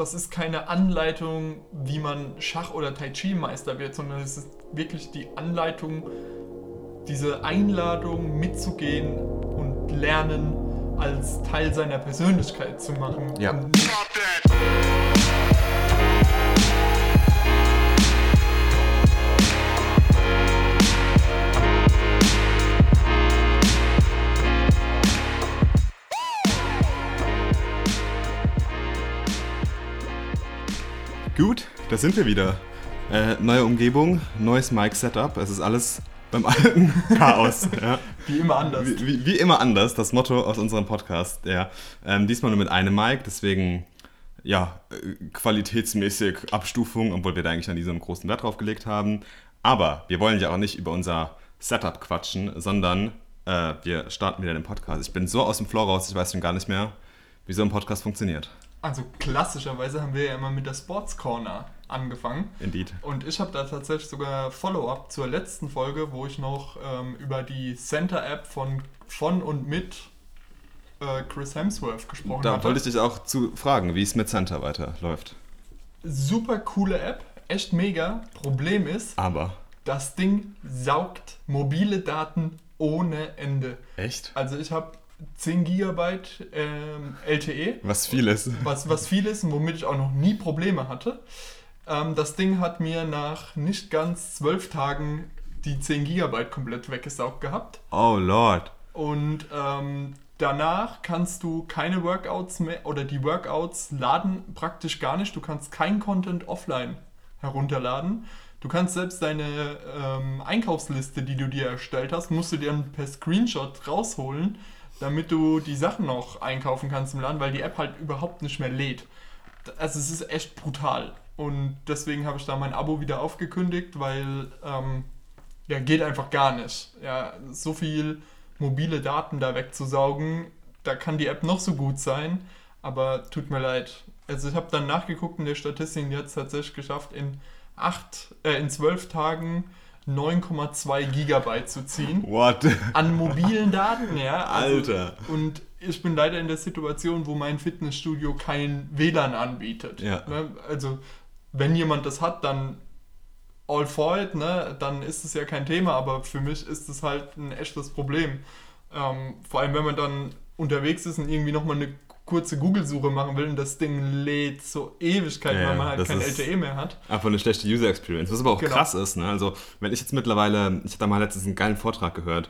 das ist keine Anleitung, wie man Schach- oder Tai Chi-Meister wird, sondern es ist wirklich die Anleitung, diese Einladung mitzugehen und lernen als Teil seiner Persönlichkeit zu machen. Ja. Gut, da sind wir wieder. Äh, neue Umgebung, neues Mic-Setup. Es ist alles beim alten Chaos. ja. wie immer anders. wie, wie, wie immer anders, das Motto aus unserem Podcast. Ja. Ähm, diesmal nur mit einem Mic, deswegen ja, qualitätsmäßig Abstufung, obwohl wir da eigentlich an diesem großen Wert drauf gelegt haben. Aber wir wollen ja auch nicht über unser Setup quatschen, sondern äh, wir starten wieder den Podcast. Ich bin so aus dem Floor raus, ich weiß schon gar nicht mehr, wie so ein Podcast funktioniert. Also klassischerweise haben wir ja immer mit der Sports Corner angefangen. Indeed. Und ich habe da tatsächlich sogar Follow-up zur letzten Folge, wo ich noch ähm, über die Center-App von, von und mit äh, Chris Hemsworth gesprochen Da hatte. wollte ich dich auch zu fragen, wie es mit Center weiterläuft. Super coole App, echt mega. Problem ist, Aber. das Ding saugt mobile Daten ohne Ende. Echt? Also ich habe 10 GB ähm, LTE, Was viel ist. was, was viel ist und womit ich auch noch nie Probleme hatte. Ähm, das Ding hat mir nach nicht ganz zwölf Tagen die 10 GB komplett weggesaugt gehabt. Oh Lord. Und ähm, danach kannst du keine Workouts mehr oder die Workouts laden praktisch gar nicht. Du kannst kein Content offline herunterladen. Du kannst selbst deine ähm, Einkaufsliste, die du dir erstellt hast, musst du dir per Screenshot rausholen, damit du die Sachen noch einkaufen kannst im Laden, weil die App halt überhaupt nicht mehr lädt. Also es ist echt brutal. Und deswegen habe ich da mein Abo wieder aufgekündigt, weil ähm, ja, geht einfach gar nicht. Ja, so viel mobile Daten da wegzusaugen, da kann die App noch so gut sein, aber tut mir leid. Also ich habe dann nachgeguckt in der Statistik, die hat es tatsächlich geschafft, in acht, äh, in zwölf Tagen 9,2 Gigabyte zu ziehen What? an mobilen Daten, ja. Also, Alter. Und ich bin leider in der Situation, wo mein Fitnessstudio kein WLAN anbietet. Ja. Ne? Also, wenn jemand das hat, dann all for it, ne? dann ist es ja kein Thema, aber für mich ist es halt ein echtes Problem. Ähm, vor allem, wenn man dann unterwegs ist und irgendwie nochmal eine kurze Google-Suche machen will und das Ding lädt so Ewigkeiten, Ja, weil man halt kein LTE mehr hat. Einfach eine schlechte User Experience. Was aber auch Genau. krass ist, ne? Also, wenn ich jetzt mittlerweile, ich hatte mal letztens einen geilen Vortrag gehört,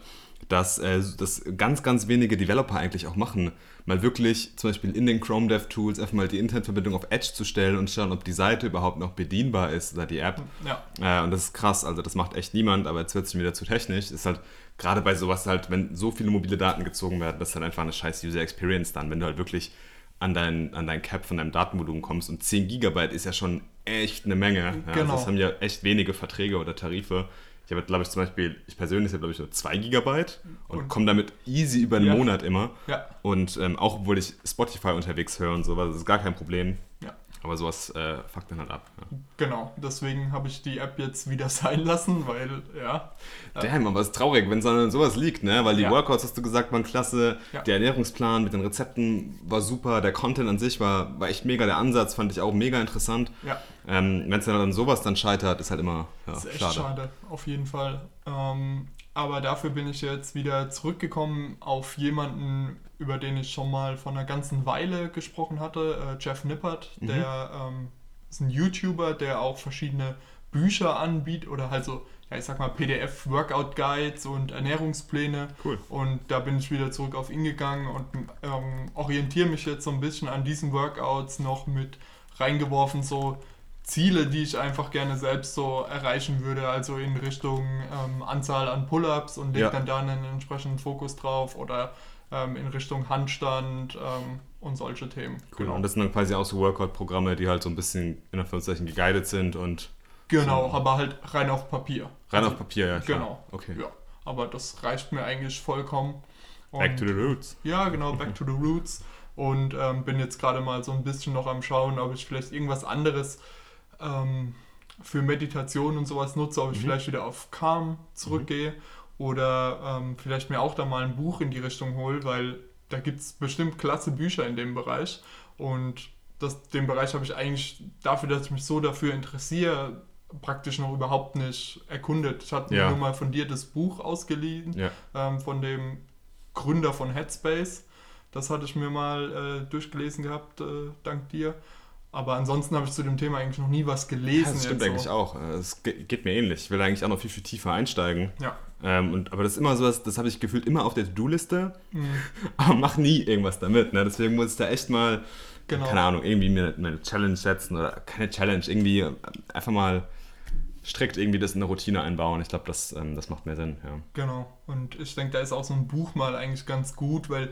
dass äh, das ganz, ganz wenige Developer eigentlich auch machen, mal wirklich zum Beispiel in den Chrome Dev Tools einfach mal die Internetverbindung auf Edge zu stellen und schauen, ob die Seite überhaupt noch bedienbar ist oder die App. Ja. Äh, und das ist krass, also das macht echt niemand, aber jetzt wird es schon wieder zu technisch. Ist halt gerade bei sowas halt, wenn so viele mobile Daten gezogen werden, das ist halt einfach eine scheiß User Experience dann, wenn du halt wirklich an dein, an dein Cap von deinem Datenvolumen kommst und 10 Gigabyte ist ja schon echt eine Menge. Ja, also Genau. das haben ja echt wenige Verträge oder Tarife. Ich habe, glaube ich, zum Beispiel, ich persönlich habe, glaube ich, nur 2 Gigabyte und, Und- komme damit easy über einen Ja. Monat immer. Ja. Und ähm, auch obwohl ich Spotify unterwegs höre und sowas, das ist gar kein Problem. Ja. Aber sowas äh, fuckt dann halt ab. Ja. Genau, deswegen habe ich die App jetzt wieder sein lassen, weil, ja. Damn, aber es ist traurig, wenn es an sowas liegt, ne? Weil die Ja. Workouts, hast du gesagt, waren klasse, Ja. der Ernährungsplan mit den Rezepten war super, der Content an sich war, war echt mega, der Ansatz fand ich auch mega interessant. Ja, Ähm, wenn es dann an sowas dann scheitert, ist halt immer ja, ist echt schade. schade. auf jeden Fall. Ähm, aber dafür bin ich jetzt wieder zurückgekommen auf jemanden, über den ich schon mal vor einer ganzen Weile gesprochen hatte, äh, Jeff Nippert, Mhm. der ähm, ist ein YouTuber, der auch verschiedene Bücher anbietet oder halt so, ja, ich sag mal PDF-Workout-Guides und Ernährungspläne. Cool. Und da bin ich wieder zurück auf ihn gegangen und ähm, orientiere mich jetzt so ein bisschen an diesen Workouts noch mit reingeworfen, so Ziele, die ich einfach gerne selbst so erreichen würde, also in Richtung ähm, Anzahl an Pull-ups und lege Ja. dann da einen entsprechenden Fokus drauf oder ähm, in Richtung Handstand ähm, und solche Themen. Cool. Und das sind dann quasi auch so Workout-Programme, die halt so ein bisschen in Anführungszeichen geguided sind und Genau, aber halt rein auf Papier. rein Also, auf Papier, ja klar. Genau. Okay. Ja, aber das reicht mir eigentlich vollkommen. Back Und- to the roots. Ja, genau, Back to the Roots. Und ähm, bin jetzt gerade mal so ein bisschen noch am Schauen, ob ich vielleicht irgendwas anderes ähm, für Meditation und sowas nutze, ob ich Mhm. vielleicht wieder auf Calm zurückgehe oder ähm, vielleicht mir auch da mal ein Buch in die Richtung hole, weil da gibt es bestimmt klasse Bücher in dem Bereich. Und das, den Bereich habe ich eigentlich dafür, dass ich mich so dafür interessiere, praktisch noch überhaupt nicht erkundet. Ich hatte Ja. nur mal von dir das Buch ausgeliehen, Ja. ähm, von dem Gründer von Headspace. Das hatte ich mir mal äh, durchgelesen gehabt, äh, dank dir. Aber ansonsten habe ich zu dem Thema eigentlich noch nie was gelesen. Ja, das stimmt eigentlich so. auch. Es ge- geht mir ähnlich. Ich will eigentlich auch noch viel, viel tiefer einsteigen. Ja. Ähm, und, aber das ist immer sowas, das habe ich gefühlt immer auf der To-Do-Liste, Mhm. aber mach nie irgendwas damit. Ne? Deswegen muss ich da echt mal, Genau. keine Ahnung, irgendwie mir eine Challenge setzen oder keine Challenge, irgendwie äh, einfach mal strikt irgendwie das in eine Routine einbauen. Ich glaube, das, ähm, das macht mehr Sinn. Ja. Genau. Und ich denke, da ist auch so ein Buch mal eigentlich ganz gut, weil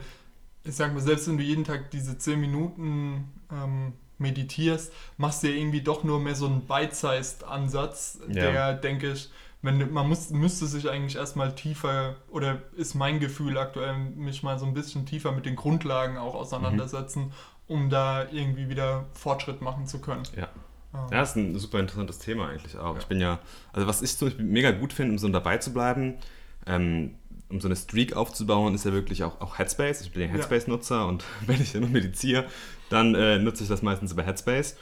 ich sag mal, selbst wenn du jeden Tag diese 10 Minuten ähm, meditierst, machst du ja irgendwie doch nur mehr so einen Bite-Sized-Ansatz, Ja. der, denke ich, wenn, man muss, müsste sich eigentlich erstmal tiefer, oder ist mein Gefühl aktuell, mich mal so ein bisschen tiefer mit den Grundlagen auch auseinandersetzen, um da irgendwie wieder Fortschritt machen zu können. Ja. Ja, das ist ein super interessantes Thema eigentlich auch. Ja. Ich bin ja, also was ich zum Beispiel mega gut finde, um so dabei zu bleiben, ähm, um so eine Streak aufzubauen, ist ja wirklich auch, auch Headspace. Ich bin ja. Headspace-Nutzer und wenn ich immer mediziere, dann äh, nutze ich das meistens über Headspace.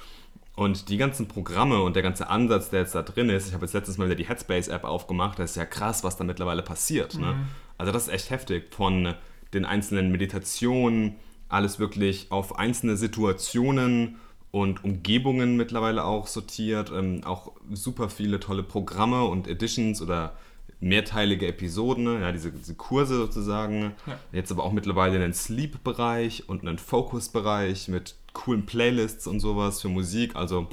Und die ganzen Programme und der ganze Ansatz, der jetzt da drin ist, ich habe jetzt letztens mal wieder die Headspace-App aufgemacht, das ist ja krass, was da mittlerweile passiert. Ne? Mhm. Also das ist echt heftig. Von den einzelnen Meditationen, alles wirklich auf einzelne Situationen und Umgebungen mittlerweile auch sortiert. Ähm, auch super viele tolle Programme und Editions oder mehrteilige Episoden, ne? ja, diese, diese Kurse sozusagen. Ja. Jetzt aber auch mittlerweile einen Sleep-Bereich und einen Focus-Bereich mit coolen Playlists und sowas für Musik. Also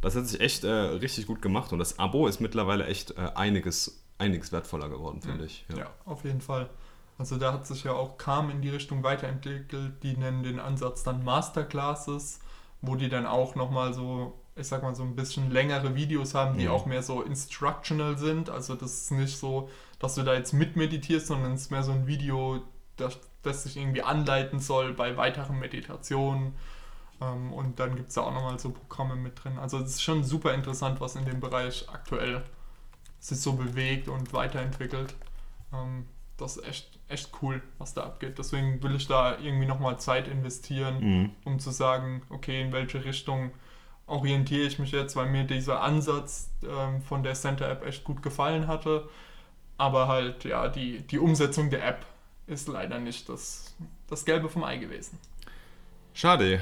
das hat sich echt äh, richtig gut gemacht und das Abo ist mittlerweile echt äh, einiges, einiges wertvoller geworden, finde ich. Ja. auf jeden Fall. Also da hat sich ja auch Calm in die Richtung weiterentwickelt. Die nennen den Ansatz dann Masterclasses, wo die dann auch nochmal so, ich sag mal, so ein bisschen längere Videos haben, die Mhm. auch mehr so instructional sind. Also das ist nicht so, dass du da jetzt mitmeditierst, sondern es ist mehr so ein Video, das, das dich irgendwie anleiten soll bei weiteren Meditationen. Ähm, Und dann gibt es da auch nochmal so Programme mit drin. Also es ist schon super interessant, was in dem Bereich aktuell sich so bewegt und weiterentwickelt. Ähm, das ist echt, echt cool, was da abgeht. Deswegen will ich da irgendwie nochmal Zeit investieren, Mhm. um zu sagen, okay, in welche Richtung orientiere ich mich jetzt, weil mir dieser Ansatz ähm, von der Center App echt gut gefallen hatte. Aber halt, ja, die, die Umsetzung der App ist leider nicht das, das Gelbe vom Ei gewesen. Schade.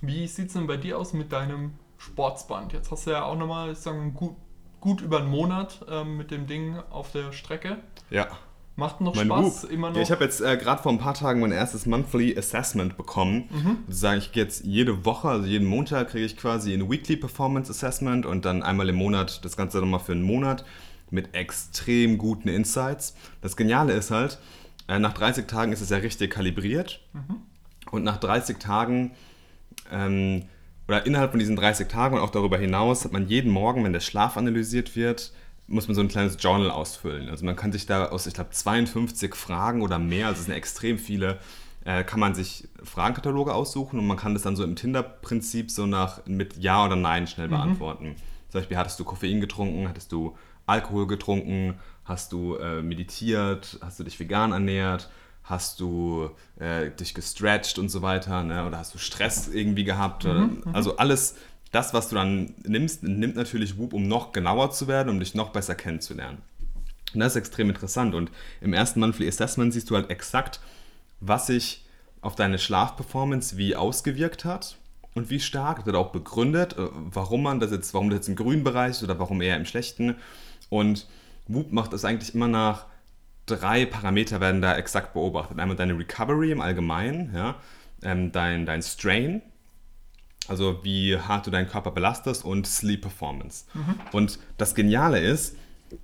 Wie sieht es denn bei dir aus mit deinem Sportsband? Jetzt hast du ja auch nochmal, ich sage, gut, gut über einen Monat ähm, mit dem Ding auf der Strecke. Ja. Macht noch Mein Spaß, Whoop. immer noch. Ja, ich habe jetzt äh, gerade vor ein paar Tagen mein erstes Monthly Assessment bekommen. Mhm. Sozusagen, ich gehe jetzt jede Woche, also jeden Montag kriege ich quasi ein Weekly Performance Assessment und dann einmal im Monat das Ganze nochmal für einen Monat mit extrem guten Insights. Das Geniale ist halt, äh, nach 30 Tagen ist es ja richtig kalibriert Mhm. und nach 30 Tagen ähm, oder innerhalb von diesen 30 Tagen und auch darüber hinaus hat man jeden Morgen, wenn der Schlaf analysiert wird, muss man so ein kleines Journal ausfüllen. Also man kann sich da aus, ich glaube, 52 Fragen oder mehr, also es sind extrem viele, äh, kann man sich Fragenkataloge aussuchen und man kann das dann so im Tinder-Prinzip so nach mit Ja oder Nein schnell beantworten. Zum Beispiel, hattest du Koffein getrunken, hattest du Alkohol getrunken, hast du äh, meditiert, hast du dich vegan ernährt, hast du äh, dich gestretched und so weiter, ne? oder hast du Stress irgendwie gehabt. oder- Also alles, das, was du dann nimmst, nimmt natürlich Whoop, um noch genauer zu werden, um dich noch besser kennenzulernen. Und das ist extrem interessant. Und im ersten Monthly Assessment siehst du halt exakt, was sich auf deine Schlafperformance wie ausgewirkt hat und wie stark. Das wird auch begründet, äh, warum man das jetzt, warum das jetzt im grünen Bereich ist oder warum eher im schlechten. Und Whoop macht das eigentlich immer nach drei Parameter werden da exakt beobachtet. Einmal deine Recovery im Allgemeinen, ja, ähm, dein, dein Strain, also wie hart du deinen Körper belastest und Sleep Performance. Und das Geniale ist,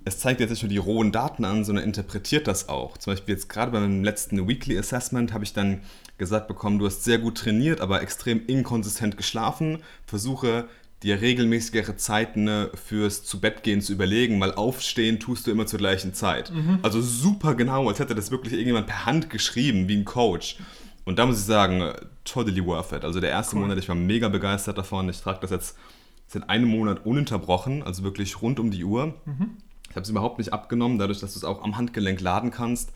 es zeigt jetzt nicht nur die rohen Daten an, sondern interpretiert das auch. Zum Beispiel jetzt gerade beim letzten Weekly Assessment habe ich dann gesagt bekommen, du hast sehr gut trainiert, aber extrem inkonsistent geschlafen. Versuche dir regelmäßigere Zeiten äh, fürs zu Bett gehen zu überlegen, weil aufstehen tust du immer zur gleichen Zeit. Also super genau, als hätte das wirklich irgendjemand per Hand geschrieben, wie ein Coach. Und da muss ich sagen, äh, totally worth it. Also der erste Cool. Monat, ich war mega begeistert davon. Ich trage das jetzt seit einem Monat ununterbrochen, also wirklich rund um die Uhr. Ich habe es überhaupt nicht abgenommen, dadurch, dass du es auch am Handgelenk laden kannst.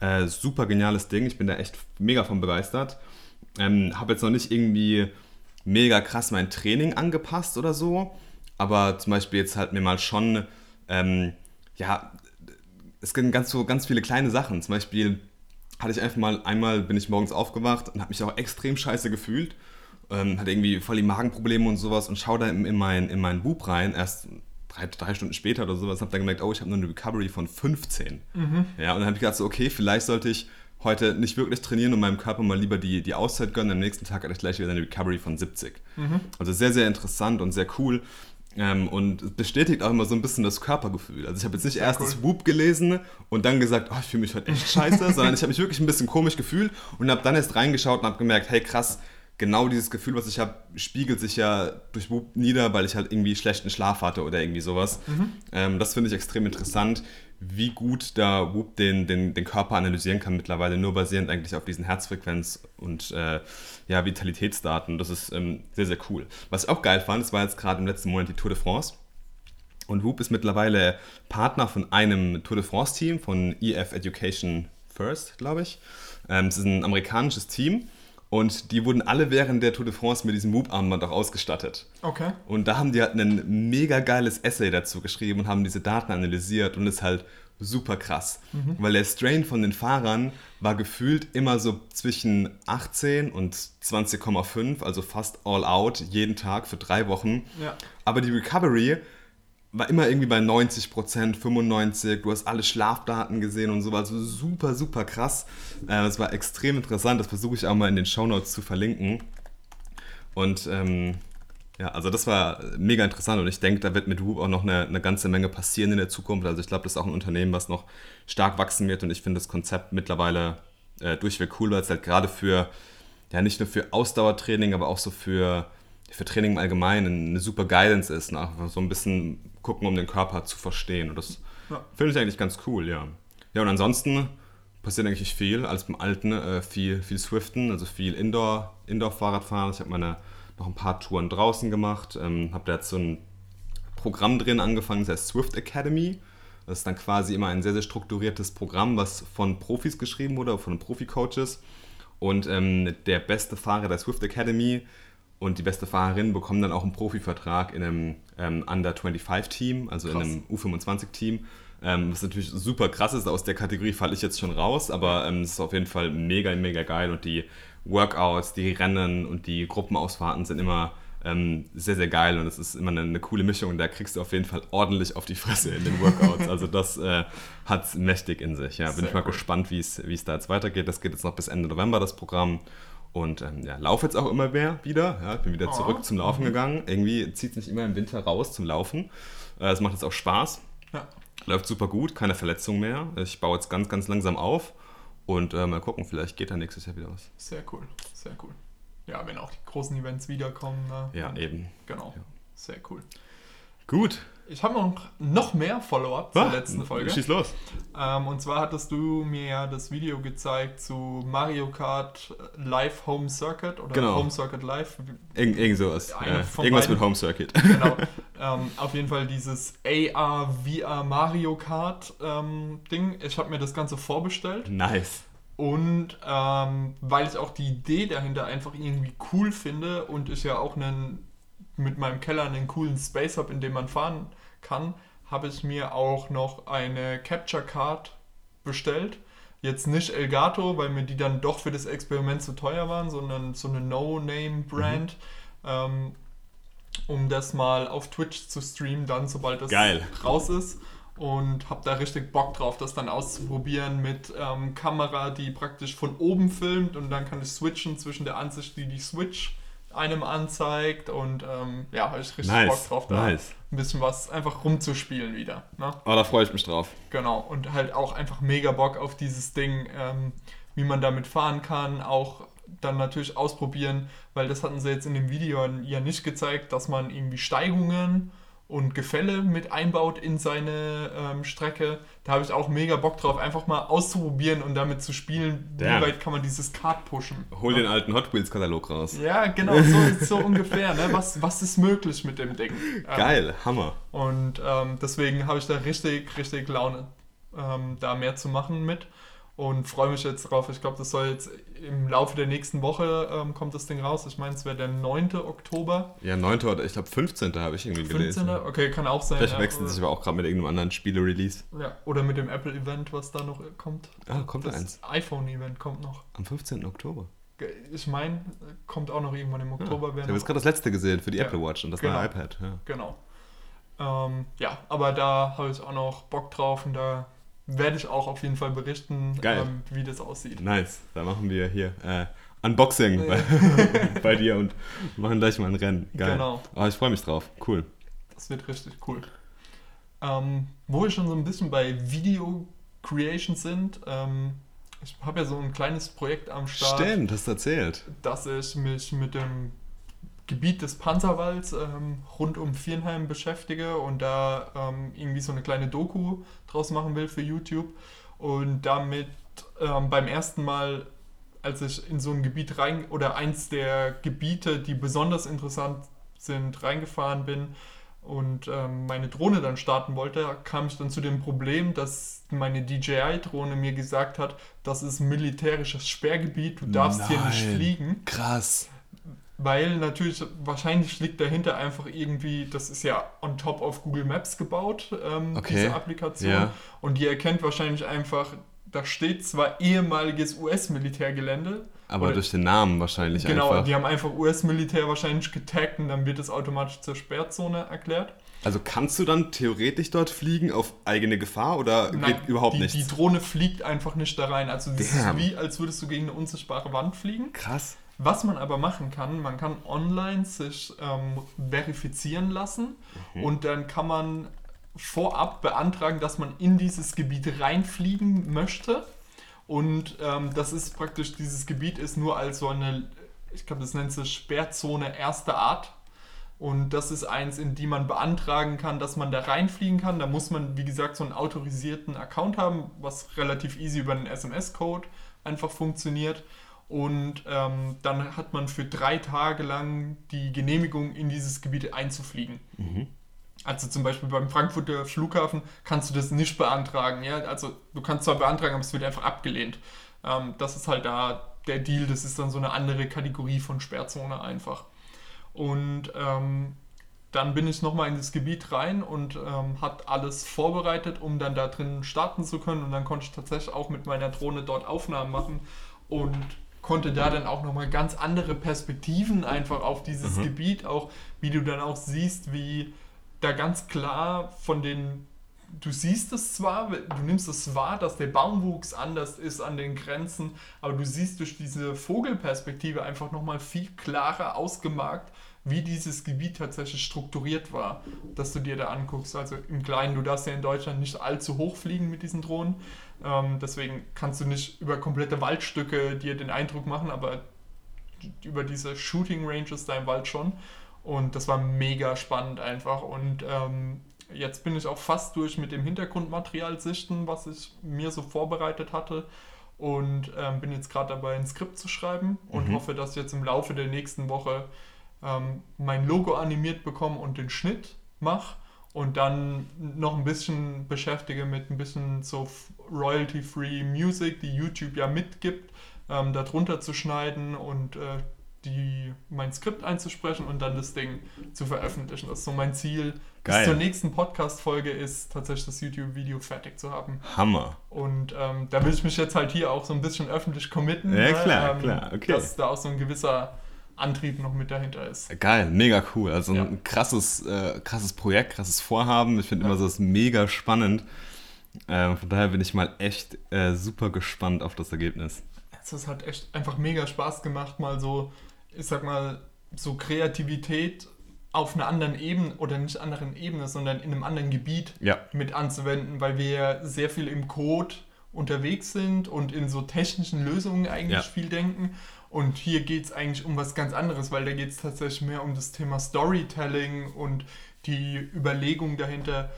Äh, super geniales Ding, ich bin da echt mega von begeistert. Ähm, habe jetzt noch nicht irgendwie mega krass mein Training angepasst oder so. Aber zum Beispiel jetzt halt mir mal schon, ähm, ja, es gibt ganz so ganz viele kleine Sachen. Zum Beispiel hatte ich einfach mal, einmal bin ich morgens aufgewacht und habe mich auch extrem scheiße gefühlt. Ähm, hatte irgendwie voll die Magenprobleme und sowas und schaue da in, in, mein, in meinen Bub rein, erst drei, drei Stunden später oder sowas, habe dann gemerkt, oh, ich habe nur eine Recovery von 15. Mhm. Ja, und dann habe ich gedacht, so, okay, vielleicht sollte ich heute nicht wirklich trainieren und meinem Körper mal lieber die, die Auszeit gönnen. Am nächsten Tag hatte ich gleich wieder eine Recovery von 70. Mhm. Also sehr, sehr interessant und sehr cool. Ähm, und bestätigt auch immer so ein bisschen das Körpergefühl. Also ich habe jetzt nicht erst cool. das Whoop gelesen und dann gesagt, oh, ich fühle mich heute echt scheiße, sondern ich habe mich wirklich ein bisschen komisch gefühlt und habe dann erst reingeschaut und habe gemerkt, hey krass, genau dieses Gefühl, was ich habe, spiegelt sich ja durch Whoop nieder, weil ich halt irgendwie schlechten Schlaf hatte oder irgendwie sowas. Mhm. Ähm, das finde ich extrem interessant, wie gut da Whoop den, den, den Körper analysieren kann mittlerweile, nur basierend eigentlich auf diesen Herzfrequenz- und äh, ja, Vitalitätsdaten. Das ist ähm, sehr, sehr cool. Was ich auch geil fand, das war jetzt gerade im letzten Monat die Tour de France. Und Whoop ist mittlerweile Partner von einem Tour de France-Team, von EF Education First, glaube ich. Ähm, es ist ein amerikanisches Team. Und die wurden alle während der Tour de France mit diesem Whoop-Armband auch ausgestattet. Okay. Und da haben die halt ein mega geiles Essay dazu geschrieben und haben diese Daten analysiert und ist halt super krass. Mhm. Weil der Strain von den Fahrern war gefühlt immer so zwischen 18 und 20,5, also fast all out, jeden Tag für drei Wochen. Ja. Aber die Recovery war immer irgendwie bei 90 Prozent, 95. Du hast alle Schlafdaten gesehen und so, also super, super krass. Äh, das war extrem interessant. Das versuche ich auch mal in den Show Notes zu verlinken. Und ähm, ja, also das war mega interessant und ich denke, da wird mit Whoop auch noch eine, eine ganze Menge passieren in der Zukunft. Also ich glaube, das ist auch ein Unternehmen, was noch stark wachsen wird und ich finde das Konzept mittlerweile äh, durchweg cool, weil es halt gerade für, ja nicht nur für Ausdauertraining, aber auch so für, für Training im Allgemeinen eine super Guidance ist. Ne? So ein bisschen gucken, um den Körper zu verstehen. Und das ja. finde ich eigentlich ganz cool, ja. Ja, und ansonsten passiert eigentlich nicht viel. Alles beim Alten, äh, viel, viel Swiften, also viel Indoor, Indoor-Fahrradfahren. Ich habe meine noch ein paar Touren draußen gemacht, ähm, habe da jetzt so ein Programm drin angefangen, das heißt Swift Academy. Das ist dann quasi immer ein sehr, sehr strukturiertes Programm, was von Profis geschrieben wurde, von Profi-Coaches. Und ähm, der beste Fahrer der Swift Academy und die beste Fahrerin bekommen dann auch einen Profivertrag in einem ähm, Under-25-Team, also krass. in einem U25-Team. Ähm, was natürlich super krass ist, aus der Kategorie falle ich jetzt schon raus, aber ähm, es ist auf jeden Fall mega, mega geil und die Workouts, die Rennen und die Gruppenausfahrten sind immer ähm, sehr, sehr geil und es ist immer eine, eine, coole Mischung. Da kriegst du auf jeden Fall ordentlich auf die Fresse in den Workouts. Also das äh, hat es mächtig in sich. Ja, bin ich mal cool. gespannt, wie es da jetzt weitergeht. Das geht jetzt noch bis Ende November, das Programm. Und ähm, ja, laufe jetzt auch immer mehr wieder. Ja, bin wieder zurück oh. zum Laufen gegangen. Irgendwie zieht es mich immer im Winter raus zum Laufen. Äh, es äh, macht jetzt auch Spaß. Ja. Läuft super gut, keine Verletzung mehr. Ich baue jetzt ganz, ganz langsam auf. Und äh, mal gucken, vielleicht geht da nächstes Jahr wieder was. Sehr cool, sehr cool. Ja, wenn auch die großen Events wiederkommen. Ne? Ja, eben. Genau, ja. sehr cool. Gut, ich habe noch, noch mehr Follow-up zur letzten Folge. Schieß los. Ähm, und zwar hattest du mir ja das Video gezeigt zu Mario Kart Live Home Circuit oder genau. Home Circuit Live. Irgend, irgend sowas. Ja, irgendwas beiden. mit Home Circuit. Genau. ähm, auf jeden Fall dieses AR, VR Mario Kart ähm, Ding. Ich habe mir das Ganze vorbestellt. Nice. Und ähm, weil ich auch die Idee dahinter einfach irgendwie cool finde und ich ja auch einen mit meinem Keller einen coolen Space habe, in dem man fahren kann, habe ich mir auch noch eine Capture Card bestellt. Jetzt nicht Elgato, weil mir die dann doch für das Experiment zu teuer waren, sondern so eine No-Name-Brand, mhm. ähm, um das mal auf Twitch zu streamen, dann sobald das Geil. raus ist. Und habe da richtig Bock drauf, das dann auszuprobieren mit ähm, Kamera, die praktisch von oben filmt und dann kann ich switchen zwischen der Ansicht, die die Switch einem anzeigt und ähm, ja, habe ich richtig nice, Bock drauf, da nice. ein bisschen was einfach rumzuspielen wieder. Ne? Oh, da freue ich mich drauf. Genau, und halt auch einfach mega Bock auf dieses Ding, ähm, wie man damit fahren kann, auch dann natürlich ausprobieren, weil das hatten sie jetzt in dem Video ja nicht gezeigt, dass man irgendwie Steigungen und Gefälle mit einbaut in seine ähm, Strecke. Da habe ich auch mega Bock drauf, einfach mal auszuprobieren und damit zu spielen, Damn. wie weit kann man dieses Kart pushen. Hol ne? den alten Hot Wheels Katalog raus. Ja, genau, so, so ungefähr. Ne? Was, was ist möglich mit dem Ding? Geil, ähm, Hammer. Und ähm, deswegen habe ich da richtig, richtig Laune, ähm, da mehr zu machen mit. Und freue mich jetzt drauf. Ich glaube, das soll jetzt im Laufe der nächsten Woche ähm, kommt das Ding raus. Ich meine, es wäre der 9. Oktober. Ja, 9. oder ich glaube 15. habe ich irgendwie 15. gelesen. Okay, kann auch sein. Vielleicht ja, wechselt sich aber auch gerade mit irgendeinem anderen Spiele-Release. Ja, oder mit dem Apple-Event, was da noch kommt. Ah, kommt das eins. iPhone-Event kommt noch. Am 15. Oktober. Ich meine, kommt auch noch irgendwann im Oktober. Ja, ich habe jetzt gerade das letzte gesehen für die Ja, Apple Watch und das genau. neue iPad. Ja. Genau. Ähm, ja, aber da habe ich auch noch Bock drauf und da werde ich auch auf jeden Fall berichten, ähm, wie das aussieht. Nice. Da machen wir hier äh, Unboxing bei, bei dir und machen gleich mal ein Rennen. Geil. Genau. Oh, ich freue mich drauf. Cool. Das wird richtig cool. Ähm, wo wir schon so ein bisschen bei Video Creation sind, ähm, ich habe ja so ein kleines Projekt am Start, Stimmt, hast du erzählt. dass ich mich mit dem Gebiet des Panzerwalds ähm, rund um Viernheim beschäftige und da ähm, irgendwie so eine kleine Doku draus machen will für YouTube. Und damit ähm, beim ersten Mal, als ich in so ein Gebiet rein oder eins der Gebiete, die besonders interessant sind, reingefahren bin und ähm, meine Drohne dann starten wollte, kam ich dann zu dem Problem, dass meine DJI-Drohne mir gesagt hat, das ist militärisches Sperrgebiet, du darfst hier nicht Nein. fliegen. Krass. Weil natürlich, wahrscheinlich liegt dahinter einfach irgendwie, das ist ja on top auf Google Maps gebaut, ähm, Okay. diese Applikation. Ja. Und die erkennt wahrscheinlich einfach, da steht zwar ehemaliges US-Militärgelände. Aber oder- durch den Namen wahrscheinlich Genau, einfach. die haben einfach US-Militär wahrscheinlich getaggt und dann wird es automatisch zur Sperrzone erklärt. Also kannst du dann theoretisch dort fliegen auf eigene Gefahr oder Nein, geht überhaupt die, nichts? Die Drohne fliegt einfach nicht da rein. Also das Damn. ist wie, als würdest du gegen eine unsichtbare Wand fliegen. Krass. Was man aber machen kann, man kann online sich ähm, verifizieren lassen und dann kann man vorab beantragen, dass man in dieses Gebiet reinfliegen möchte. Und ähm, das ist praktisch, dieses Gebiet ist nur als so eine, ich glaube, das nennt sich Sperrzone erster Art. Und das ist eins, in die man beantragen kann, dass man da reinfliegen kann. Da muss man, wie gesagt, so einen autorisierten Account haben, was relativ easy über einen SMS-Code einfach funktioniert. Und ähm, dann hat man für drei Tage lang die Genehmigung, in dieses Gebiet einzufliegen. Also zum Beispiel beim Frankfurter Flughafen kannst du das nicht beantragen. Ja? Also du kannst zwar beantragen, aber es wird einfach abgelehnt. Ähm, das ist halt da der Deal. Das ist dann so eine andere Kategorie von Sperrzone einfach. Und ähm, dann bin ich nochmal in das Gebiet rein und ähm, hat alles vorbereitet, um dann da drin starten zu können. Und dann konnte ich tatsächlich auch mit meiner Drohne dort Aufnahmen machen und konnte da dann auch nochmal ganz andere Perspektiven einfach auf dieses Mhm. Gebiet, auch wie du dann auch siehst, wie da ganz klar von den, du siehst es zwar, du nimmst es wahr, dass der Baumwuchs anders ist an den Grenzen, aber du siehst durch diese Vogelperspektive einfach nochmal viel klarer ausgemarkt, wie dieses Gebiet tatsächlich strukturiert war, dass du dir da anguckst. Also im Kleinen, du darfst ja in Deutschland nicht allzu hoch fliegen mit diesen Drohnen. Ähm, deswegen kannst du nicht über komplette Waldstücke dir den Eindruck machen, aber über diese Shooting Ranges da im Wald schon. Und das war mega spannend einfach. Und ähm, jetzt bin ich auch fast durch mit dem Hintergrundmaterial sichten, was ich mir so vorbereitet hatte. Und ähm, bin jetzt gerade dabei, ein Skript zu schreiben und Mhm. hoffe, dass ich jetzt im Laufe der nächsten Woche ähm, mein Logo animiert bekomme und den Schnitt mache. Und dann noch ein bisschen beschäftige mit ein bisschen so royalty-free Music, die YouTube ja mitgibt, ähm, darunter zu schneiden und äh, die, mein Skript einzusprechen und dann das Ding zu veröffentlichen. Das ist so mein Ziel. Geil. Bis zur nächsten Podcast-Folge ist tatsächlich das YouTube-Video fertig zu haben. Hammer. Und ähm, da will ich mich jetzt halt hier auch so ein bisschen öffentlich committen. Ja, ne? klar, ähm, klar, okay. Dass da auch so ein gewisser Antrieb noch mit dahinter ist. Geil, mega cool. Also ein Ja. krasses, äh, krasses Projekt, krasses Vorhaben. Ich finde Ja. immer so das mega spannend. Ähm, von daher bin ich mal echt äh, super gespannt auf das Ergebnis. Es hat echt einfach mega Spaß gemacht, mal so, ich sag mal, so Kreativität auf einer anderen Ebene oder nicht anderen Ebene, sondern in einem anderen Gebiet Ja, mit anzuwenden, weil wir ja sehr viel im Code unterwegs sind und in so technischen Lösungen eigentlich Ja. viel denken. Und hier geht es eigentlich um was ganz anderes, weil da geht es tatsächlich mehr um das Thema Storytelling und die Überlegung dahinter,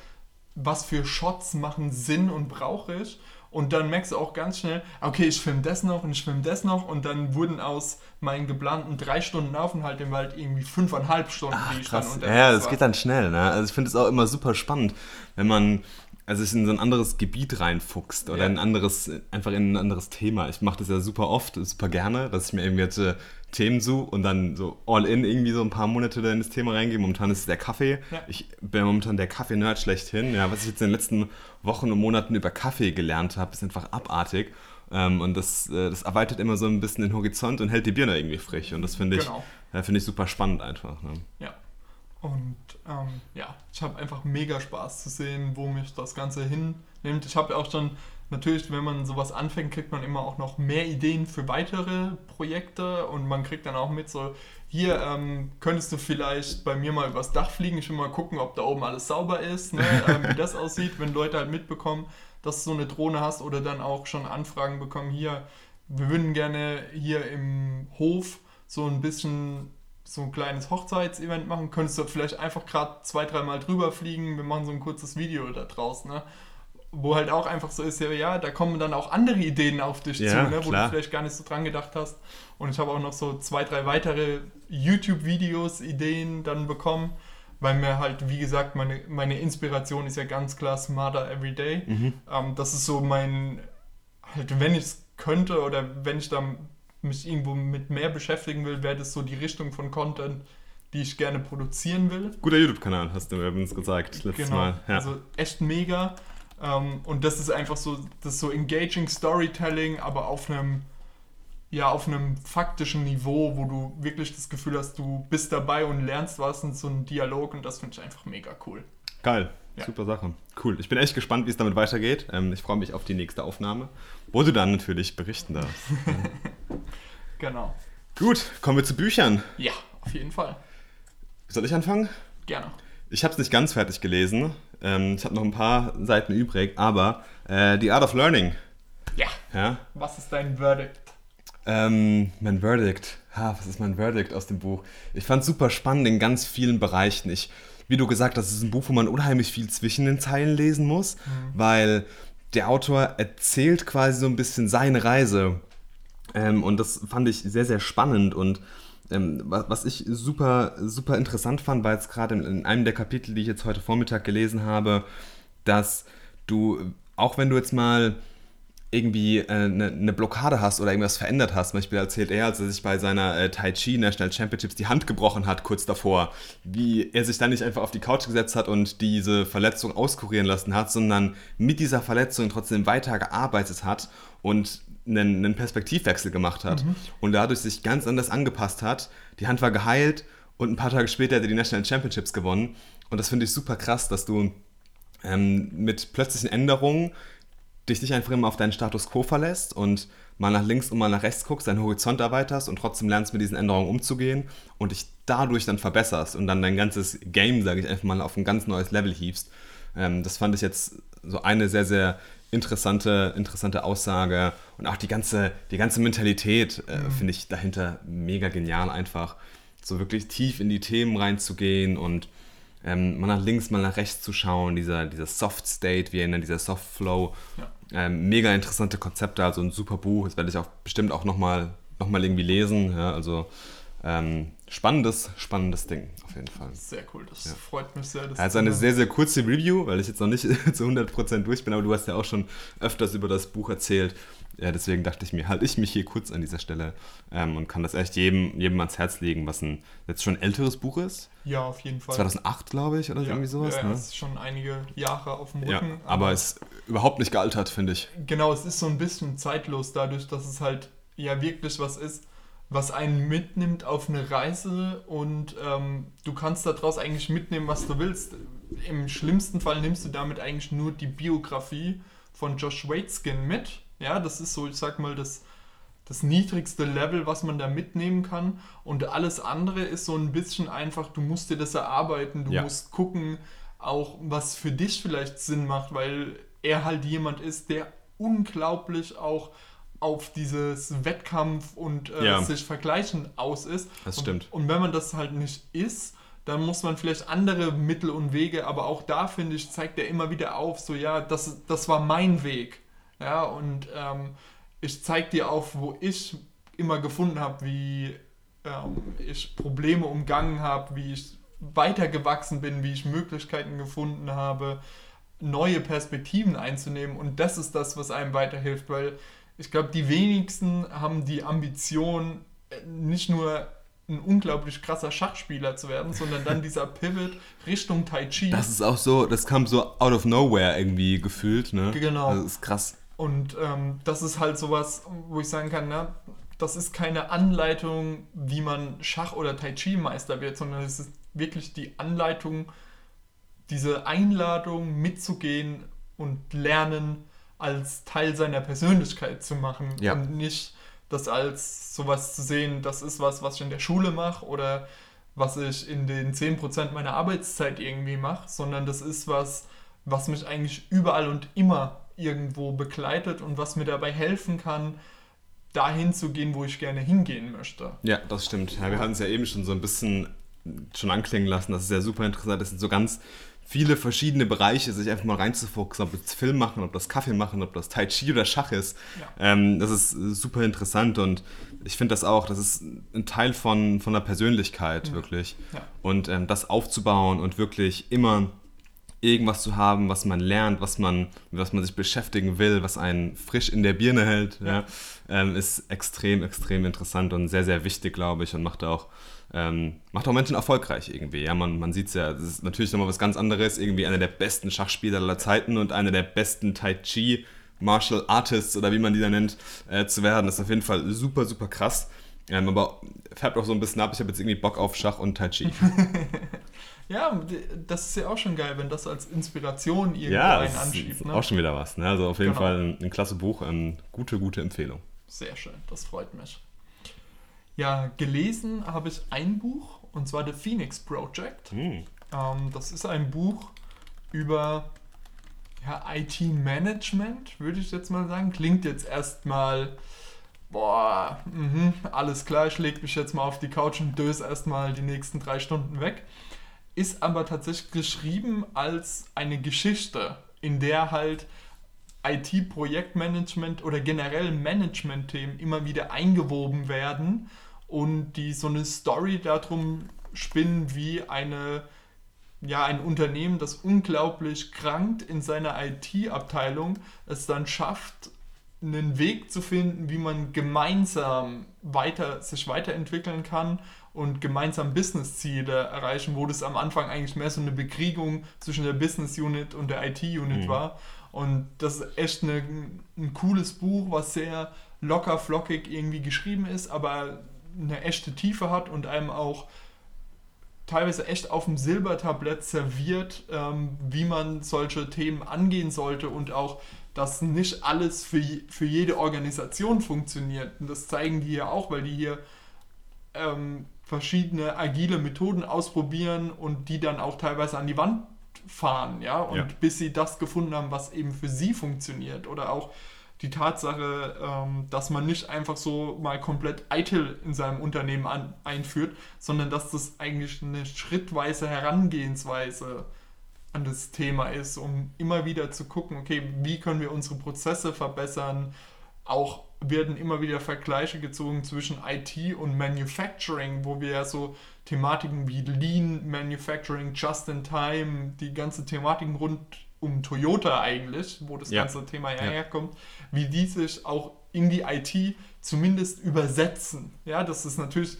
was für Shots machen Sinn und brauche ich. Und dann merkst du auch ganz schnell, okay, ich filme das noch und ich filme das noch. Und dann wurden aus meinen geplanten drei Stunden Aufenthalt im Wald irgendwie fünfeinhalb Stunden, die ich dann krass. Ja, das war. geht dann schnell. Ne? Also ich finde es auch immer super spannend, wenn man also sich in so ein anderes Gebiet reinfuchst oder Ja. ein anderes, einfach in ein anderes Thema. Ich mache das ja super oft, super gerne, dass ich mir irgendwelche Themen suche und dann so all in irgendwie so ein paar Monate da in das Thema reingehe. Momentan ist es der Kaffee. Ja. Ich bin momentan der Kaffee-Nerd schlechthin. Ja, was ich jetzt in den letzten Wochen und Monaten über Kaffee gelernt habe, ist einfach abartig. Ähm, und das, äh, das erweitert immer so ein bisschen den Horizont und hält die Birne irgendwie frisch. Und das finde ich, Genau. äh, finde ich super spannend einfach. Ne? Ja. Und ähm, ja, ich habe einfach mega Spaß zu sehen, wo mich das Ganze hinnimmt. Ich habe auch schon, natürlich, wenn man sowas anfängt, kriegt man immer auch noch mehr Ideen für weitere Projekte und man kriegt dann auch mit so, hier ähm, könntest du vielleicht bei mir mal übers Dach fliegen, ich will mal gucken, ob da oben alles sauber ist, ne? ähm, wie das aussieht, wenn Leute halt mitbekommen, dass du so eine Drohne hast oder dann auch schon Anfragen bekommen, hier, wir würden gerne hier im Hof so ein bisschen so ein kleines Hochzeitsevent machen, könntest du vielleicht einfach gerade zwei, dreimal drüber fliegen, wir machen so ein kurzes Video da draus, ne? Wo halt auch einfach so ist, ja, ja, da kommen dann auch andere Ideen auf dich Ja, zu, ne? wo klar. du vielleicht gar nicht so dran gedacht hast. Und ich habe auch noch so zwei, drei weitere YouTube-Videos, Ideen dann bekommen, weil mir halt, wie gesagt, meine, meine Inspiration ist ja ganz klar Smarter Everyday. Mhm. Ähm, das ist so mein, halt, wenn ich es könnte oder wenn ich da mich irgendwo mit mehr beschäftigen will, wäre das so die Richtung von Content, die ich gerne produzieren will. Guter YouTube-Kanal, hast du mir übrigens gesagt letztes Genau. Mal. Ja. Also echt mega. Ähm, und das ist einfach so, das ist so engaging Storytelling, aber auf einem, ja, auf einem faktischen Niveau, wo du wirklich das Gefühl hast, du bist dabei und lernst was und so ein Dialog und das finde ich einfach mega cool. Geil, Ja. super Sache. Cool. Ich bin echt gespannt, wie es damit weitergeht. Ähm, ich freue mich auf die nächste Aufnahme, wo du dann natürlich berichten darfst. Genau. Gut, kommen wir zu Büchern. Ja, auf jeden Fall. Soll ich anfangen? Gerne. Ich habe es nicht ganz fertig gelesen. Ähm, ich habe noch ein paar Seiten übrig, aber äh, The Art of Learning. Ja. Ja? Was ist dein Verdict? Ähm, mein Verdict. Ha, was ist mein Verdict aus dem Buch? Ich fand es super spannend in ganz vielen Bereichen. Ich, wie du gesagt hast, es ist ein Buch, wo man unheimlich viel zwischen den Zeilen lesen muss, weil der Autor erzählt quasi so ein bisschen seine Reise. Ähm, und das fand ich sehr, sehr spannend. Und ähm, was, was ich super, super interessant fand, war jetzt gerade in, in einem der Kapitel, die ich jetzt heute Vormittag gelesen habe, dass du, auch wenn du jetzt mal irgendwie äh, eine, eine Blockade hast oder irgendwas verändert hast. Zum Beispiel erzählt er, als er sich bei seiner äh, Tai Chi National Championships die Hand gebrochen hat, kurz davor, wie er sich dann nicht einfach auf die Couch gesetzt hat und diese Verletzung auskurieren lassen hat, sondern mit dieser Verletzung trotzdem weiter gearbeitet hat und einen, einen Perspektivwechsel gemacht hat und dadurch sich ganz anders angepasst hat. Die Hand war geheilt und ein paar Tage später hat er die National Championships gewonnen. Und das finde ich super krass, dass du ähm, mit plötzlichen Änderungen dich nicht einfach immer auf deinen Status quo verlässt und mal nach links und mal nach rechts guckst, deinen Horizont erweiterst und trotzdem lernst mit diesen Änderungen umzugehen und dich dadurch dann verbesserst und dann dein ganzes Game, sage ich einfach mal, auf ein ganz neues Level hiefst. Ähm, das fand ich jetzt so eine sehr, sehr interessante, interessante Aussage und auch die ganze, die ganze Mentalität äh, finde ich dahinter mega genial einfach. So wirklich tief in die Themen reinzugehen und ähm, mal nach links, mal nach rechts zu schauen, dieser, dieser Soft State, wie er nennt, dieser Soft Flow. Ja. Ähm, mega interessante Konzepte, also ein super Buch. Das werde ich auch bestimmt auch nochmal noch mal irgendwie lesen. Ja, also ähm, spannendes, spannendes Ding, auf jeden Fall. Sehr cool, das Ja. freut mich sehr. dass Also eine sehr, sehr kurze Review, weil ich jetzt noch nicht zu 100% durch bin, aber du hast ja auch schon öfters über das Buch erzählt. Ja, deswegen dachte ich mir, halte ich mich hier kurz an dieser Stelle ähm, und kann das echt jedem, jedem ans Herz legen, was ein jetzt schon älteres Buch ist. Ja, auf jeden Fall. 2008, glaube ich, oder ja, irgendwie sowas. Ja, ne? es ist schon einige Jahre auf dem Ja, Rücken. aber es ist überhaupt nicht gealtert, finde ich. Genau, es ist so ein bisschen zeitlos dadurch, dass es halt ja wirklich was ist, was einen mitnimmt auf eine Reise und ähm, du kannst daraus eigentlich mitnehmen, was du willst. Im schlimmsten Fall nimmst du damit eigentlich nur die Biografie von Josh Waitzkin mit. Ja, das ist so, ich sag mal, das, das niedrigste Level, was man da mitnehmen kann. Und alles andere ist so ein bisschen einfach, du musst dir das erarbeiten, du Ja. musst gucken, auch was für dich vielleicht Sinn macht, weil er halt jemand ist, der unglaublich auch auf dieses Wettkampf und äh, Ja. sich vergleichen aus ist. Das und, stimmt. Und wenn man das halt nicht ist, dann muss man vielleicht andere Mittel und Wege, aber auch da finde ich, zeigt er immer wieder auf, so ja, das, das war mein Weg. Ja, und ähm, ich zeige dir auf, wo ich immer gefunden habe, wie ähm, ich Probleme umgangen habe, wie ich weitergewachsen bin, wie ich Möglichkeiten gefunden habe. neue Perspektiven einzunehmen und das ist das, was einem weiterhilft, weil ich glaube, die wenigsten haben die Ambition, äh, nicht nur ein unglaublich krasser Schachspieler zu werden, sondern dann dieser Pivot Richtung Tai Chi. Das ist auch so, das kam so out of nowhere irgendwie gefühlt, ne? Genau. Das ist krass. Und ähm, das ist halt sowas, wo ich sagen kann, na, das ist keine Anleitung, wie man Schach- oder Tai Chi-Meister wird, sondern es ist wirklich die Anleitung, diese Einladung mitzugehen und lernen, als Teil seiner Persönlichkeit zu machen Ja. und nicht das als sowas zu sehen, das ist was, was ich in der Schule mache oder was ich in den 10% meiner Arbeitszeit irgendwie mache, sondern das ist was, was mich eigentlich überall und immer irgendwo begleitet und was mir dabei helfen kann, dahin zu gehen, wo ich gerne hingehen möchte. Ja, das stimmt. Ja, wir hatten es ja eben schon so ein bisschen schon anklingen lassen, dass es ja super interessant ist, sind so ganz viele verschiedene Bereiche, sich einfach mal reinzufuchsen, ob das Film machen, ob das Kaffee machen, ob das Tai Chi oder Schach ist. Ja. Ähm, das ist äh, super interessant und ich finde das auch, das ist ein Teil von, von der Persönlichkeit, wirklich. Ja. Und ähm, das aufzubauen und wirklich immer irgendwas zu haben, was man lernt, was man, was man sich beschäftigen will, was einen frisch in der Birne hält. Ja. ähm, ist extrem, extrem interessant und sehr, sehr wichtig, glaube ich, und macht auch, ähm, macht auch Menschen erfolgreich irgendwie. Ja, man, man sieht es ja, das ist natürlich nochmal was ganz anderes, irgendwie einer der besten Schachspieler aller Zeiten und einer der besten Tai Chi Martial Artists oder wie man die da nennt, äh, zu werden. Das ist auf jeden Fall super, super krass. Ähm, aber färbt auch so ein bisschen ab, ich habe jetzt irgendwie Bock auf Schach und Tai Chi. Ja, das ist ja auch schon geil, wenn das als Inspiration irgendwo Ja, einen das anschiebt. ist Ne? auch schon wieder was. Ne? Also auf jeden Genau. Fall ein, ein klasse Buch, ähm, gute, gute Empfehlung. Sehr schön, das freut mich. Ja, gelesen habe ich ein Buch und zwar The Phoenix Project. Hm. Ähm, das ist ein Buch über ja, IT-Management, würde ich jetzt mal sagen. Klingt jetzt erstmal, boah, mhm, alles klar, ich lege mich jetzt mal auf die Couch und döse erstmal die nächsten drei Stunden weg. Ist aber tatsächlich geschrieben als eine Geschichte, in der halt IT-Projektmanagement oder generell Management-Themen immer wieder eingewoben werden und die so eine Story darum spinnen, wie eine, ja, ein Unternehmen, das unglaublich krankt in seiner IT-Abteilung, es dann schafft, einen Weg zu finden, wie man gemeinsam weiter, sich weiterentwickeln kann und gemeinsam Business-Ziele erreichen, wo das am Anfang eigentlich mehr so eine Bekriegung zwischen der Business-Unit und der IT-Unit Mhm. war. Und das ist echt eine, ein cooles Buch, was sehr locker flockig irgendwie geschrieben ist, aber eine echte Tiefe hat und einem auch teilweise echt auf dem Silbertablett serviert, ähm, wie man solche Themen angehen sollte und auch, dass nicht alles für, für jede Organisation funktioniert. Und das zeigen die ja auch, weil die hier ähm, verschiedene agile Methoden ausprobieren und die dann auch teilweise an die Wand fahren, ja, und Ja. bis sie das gefunden haben, was eben für sie funktioniert oder auch die Tatsache, ähm, dass man nicht einfach so mal komplett eitel in seinem Unternehmen an, einführt, sondern dass das eigentlich eine schrittweise Herangehensweise an das Thema ist, um immer wieder zu gucken, okay, wie können wir unsere Prozesse verbessern. Auch werden immer wieder Vergleiche gezogen zwischen IT und Manufacturing, wo wir ja so Thematiken wie Lean Manufacturing, Just in Time, die ganze Thematiken rund um Toyota eigentlich, wo das Ja. ganze Thema ja Ja. herkommt, wie die sich auch in die IT zumindest übersetzen. Ja, das ist natürlich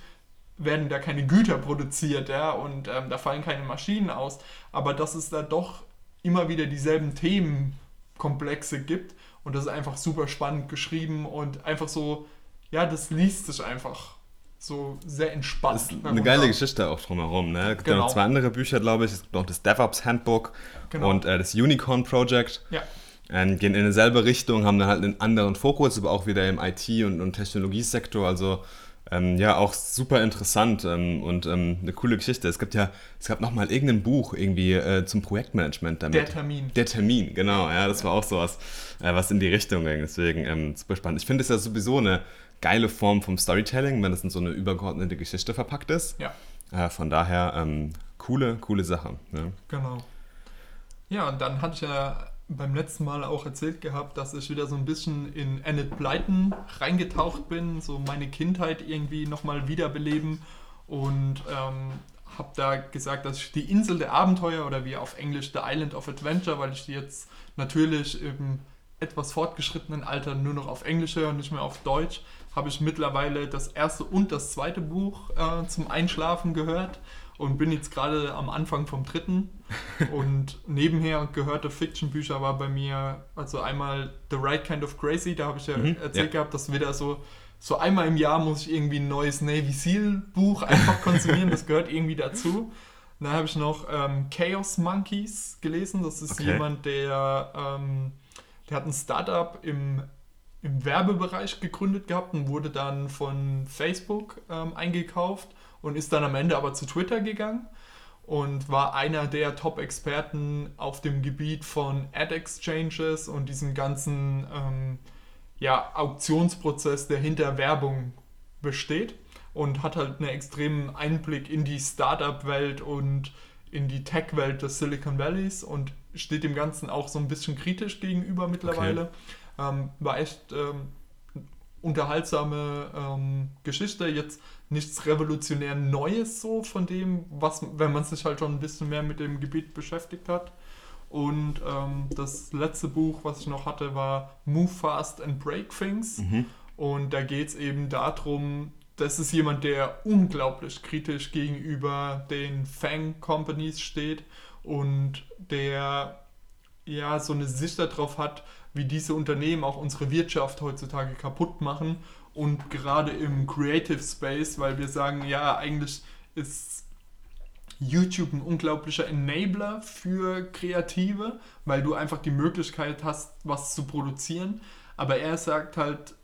werden da keine Güter produziert, ja, und ähm, da fallen keine Maschinen aus, aber dass es da doch immer wieder dieselben Themenkomplexe gibt und das ist einfach super spannend geschrieben und einfach so, ja, das liest sich einfach so sehr entspannt. Das ist eine geile Geschichte auch drumherum. Ne? Es gibt Genau. noch zwei andere Bücher, glaube ich. Es gibt noch das DevOps Handbook Genau. und äh, das Unicorn Project. Ja, Ähm, gehen in dieselbe Richtung, haben dann halt einen anderen Fokus, aber auch wieder im IT- und, und Technologiesektor. Also ähm, ja, auch super interessant ähm, und ähm, eine coole Geschichte. Es gibt ja, es gab noch mal irgendein Buch irgendwie äh, zum Projektmanagement damit. der Termin. Der Termin, genau, ja, das war auch sowas, äh, was in die Richtung ging. Deswegen ähm, super spannend. Ich finde es ja sowieso eine geile Form vom Storytelling, wenn es in so eine übergeordnete Geschichte verpackt ist. Ja, Äh, von daher ähm, coole, coole Sache. Ne? genau. Ja, und dann hatte ich ja beim letzten Mal auch erzählt gehabt, dass ich wieder so ein bisschen in Enid Blyton reingetaucht bin, so meine Kindheit irgendwie nochmal wiederbeleben und ähm, habe da gesagt, dass ich die Insel der Abenteuer oder wie auf Englisch The Island of Adventure, weil ich die jetzt natürlich im etwas fortgeschrittenen Alter nur noch auf Englisch höre und nicht mehr auf Deutsch, habe ich mittlerweile das erste und das zweite Buch äh, zum Einschlafen gehört und bin jetzt gerade am Anfang vom dritten. und nebenher gehörte Fiction-Bücher war bei mir, also einmal The Right Kind of Crazy, da habe ich ja mhm, erzählt ja. gehabt, dass wieder so so einmal im Jahr muss ich irgendwie ein neues Navy Seal Buch einfach konsumieren, das gehört irgendwie dazu. Dann habe ich noch ähm, Chaos Monkeys gelesen, das ist okay. jemand, der, ähm, der hat ein Startup im, im Werbebereich gegründet gehabt und wurde dann von Facebook ähm, eingekauft und ist dann am Ende aber zu Twitter gegangen und war einer der Top-Experten auf dem Gebiet von Ad-Exchanges und diesem ganzen ähm, ja, Auktionsprozess, der hinter Werbung besteht und hat halt einen extremen Einblick in die Startup-Welt und in die Tech-Welt des Silicon Valleys und steht dem Ganzen auch so ein bisschen kritisch gegenüber mittlerweile. Okay. Ähm, war echt ähm, unterhaltsame ähm, Geschichte, jetzt nichts revolutionär Neues so von dem, was, wenn man sich halt schon ein bisschen mehr mit dem Gebiet beschäftigt hat. Und ähm, das letzte Buch, was ich noch hatte, war Move Fast and Break Things. Mhm. Und da geht es eben darum, das ist jemand, der unglaublich kritisch gegenüber den Fang-Companies steht und der ja so eine Sicht darauf hat, wie diese Unternehmen auch unsere Wirtschaft heutzutage kaputt machen und gerade im Creative Space, weil wir sagen, ja, eigentlich ist YouTube ein unglaublicher Enabler für Kreative, weil du einfach die Möglichkeit hast, was zu produzieren. Aber er sagt halt,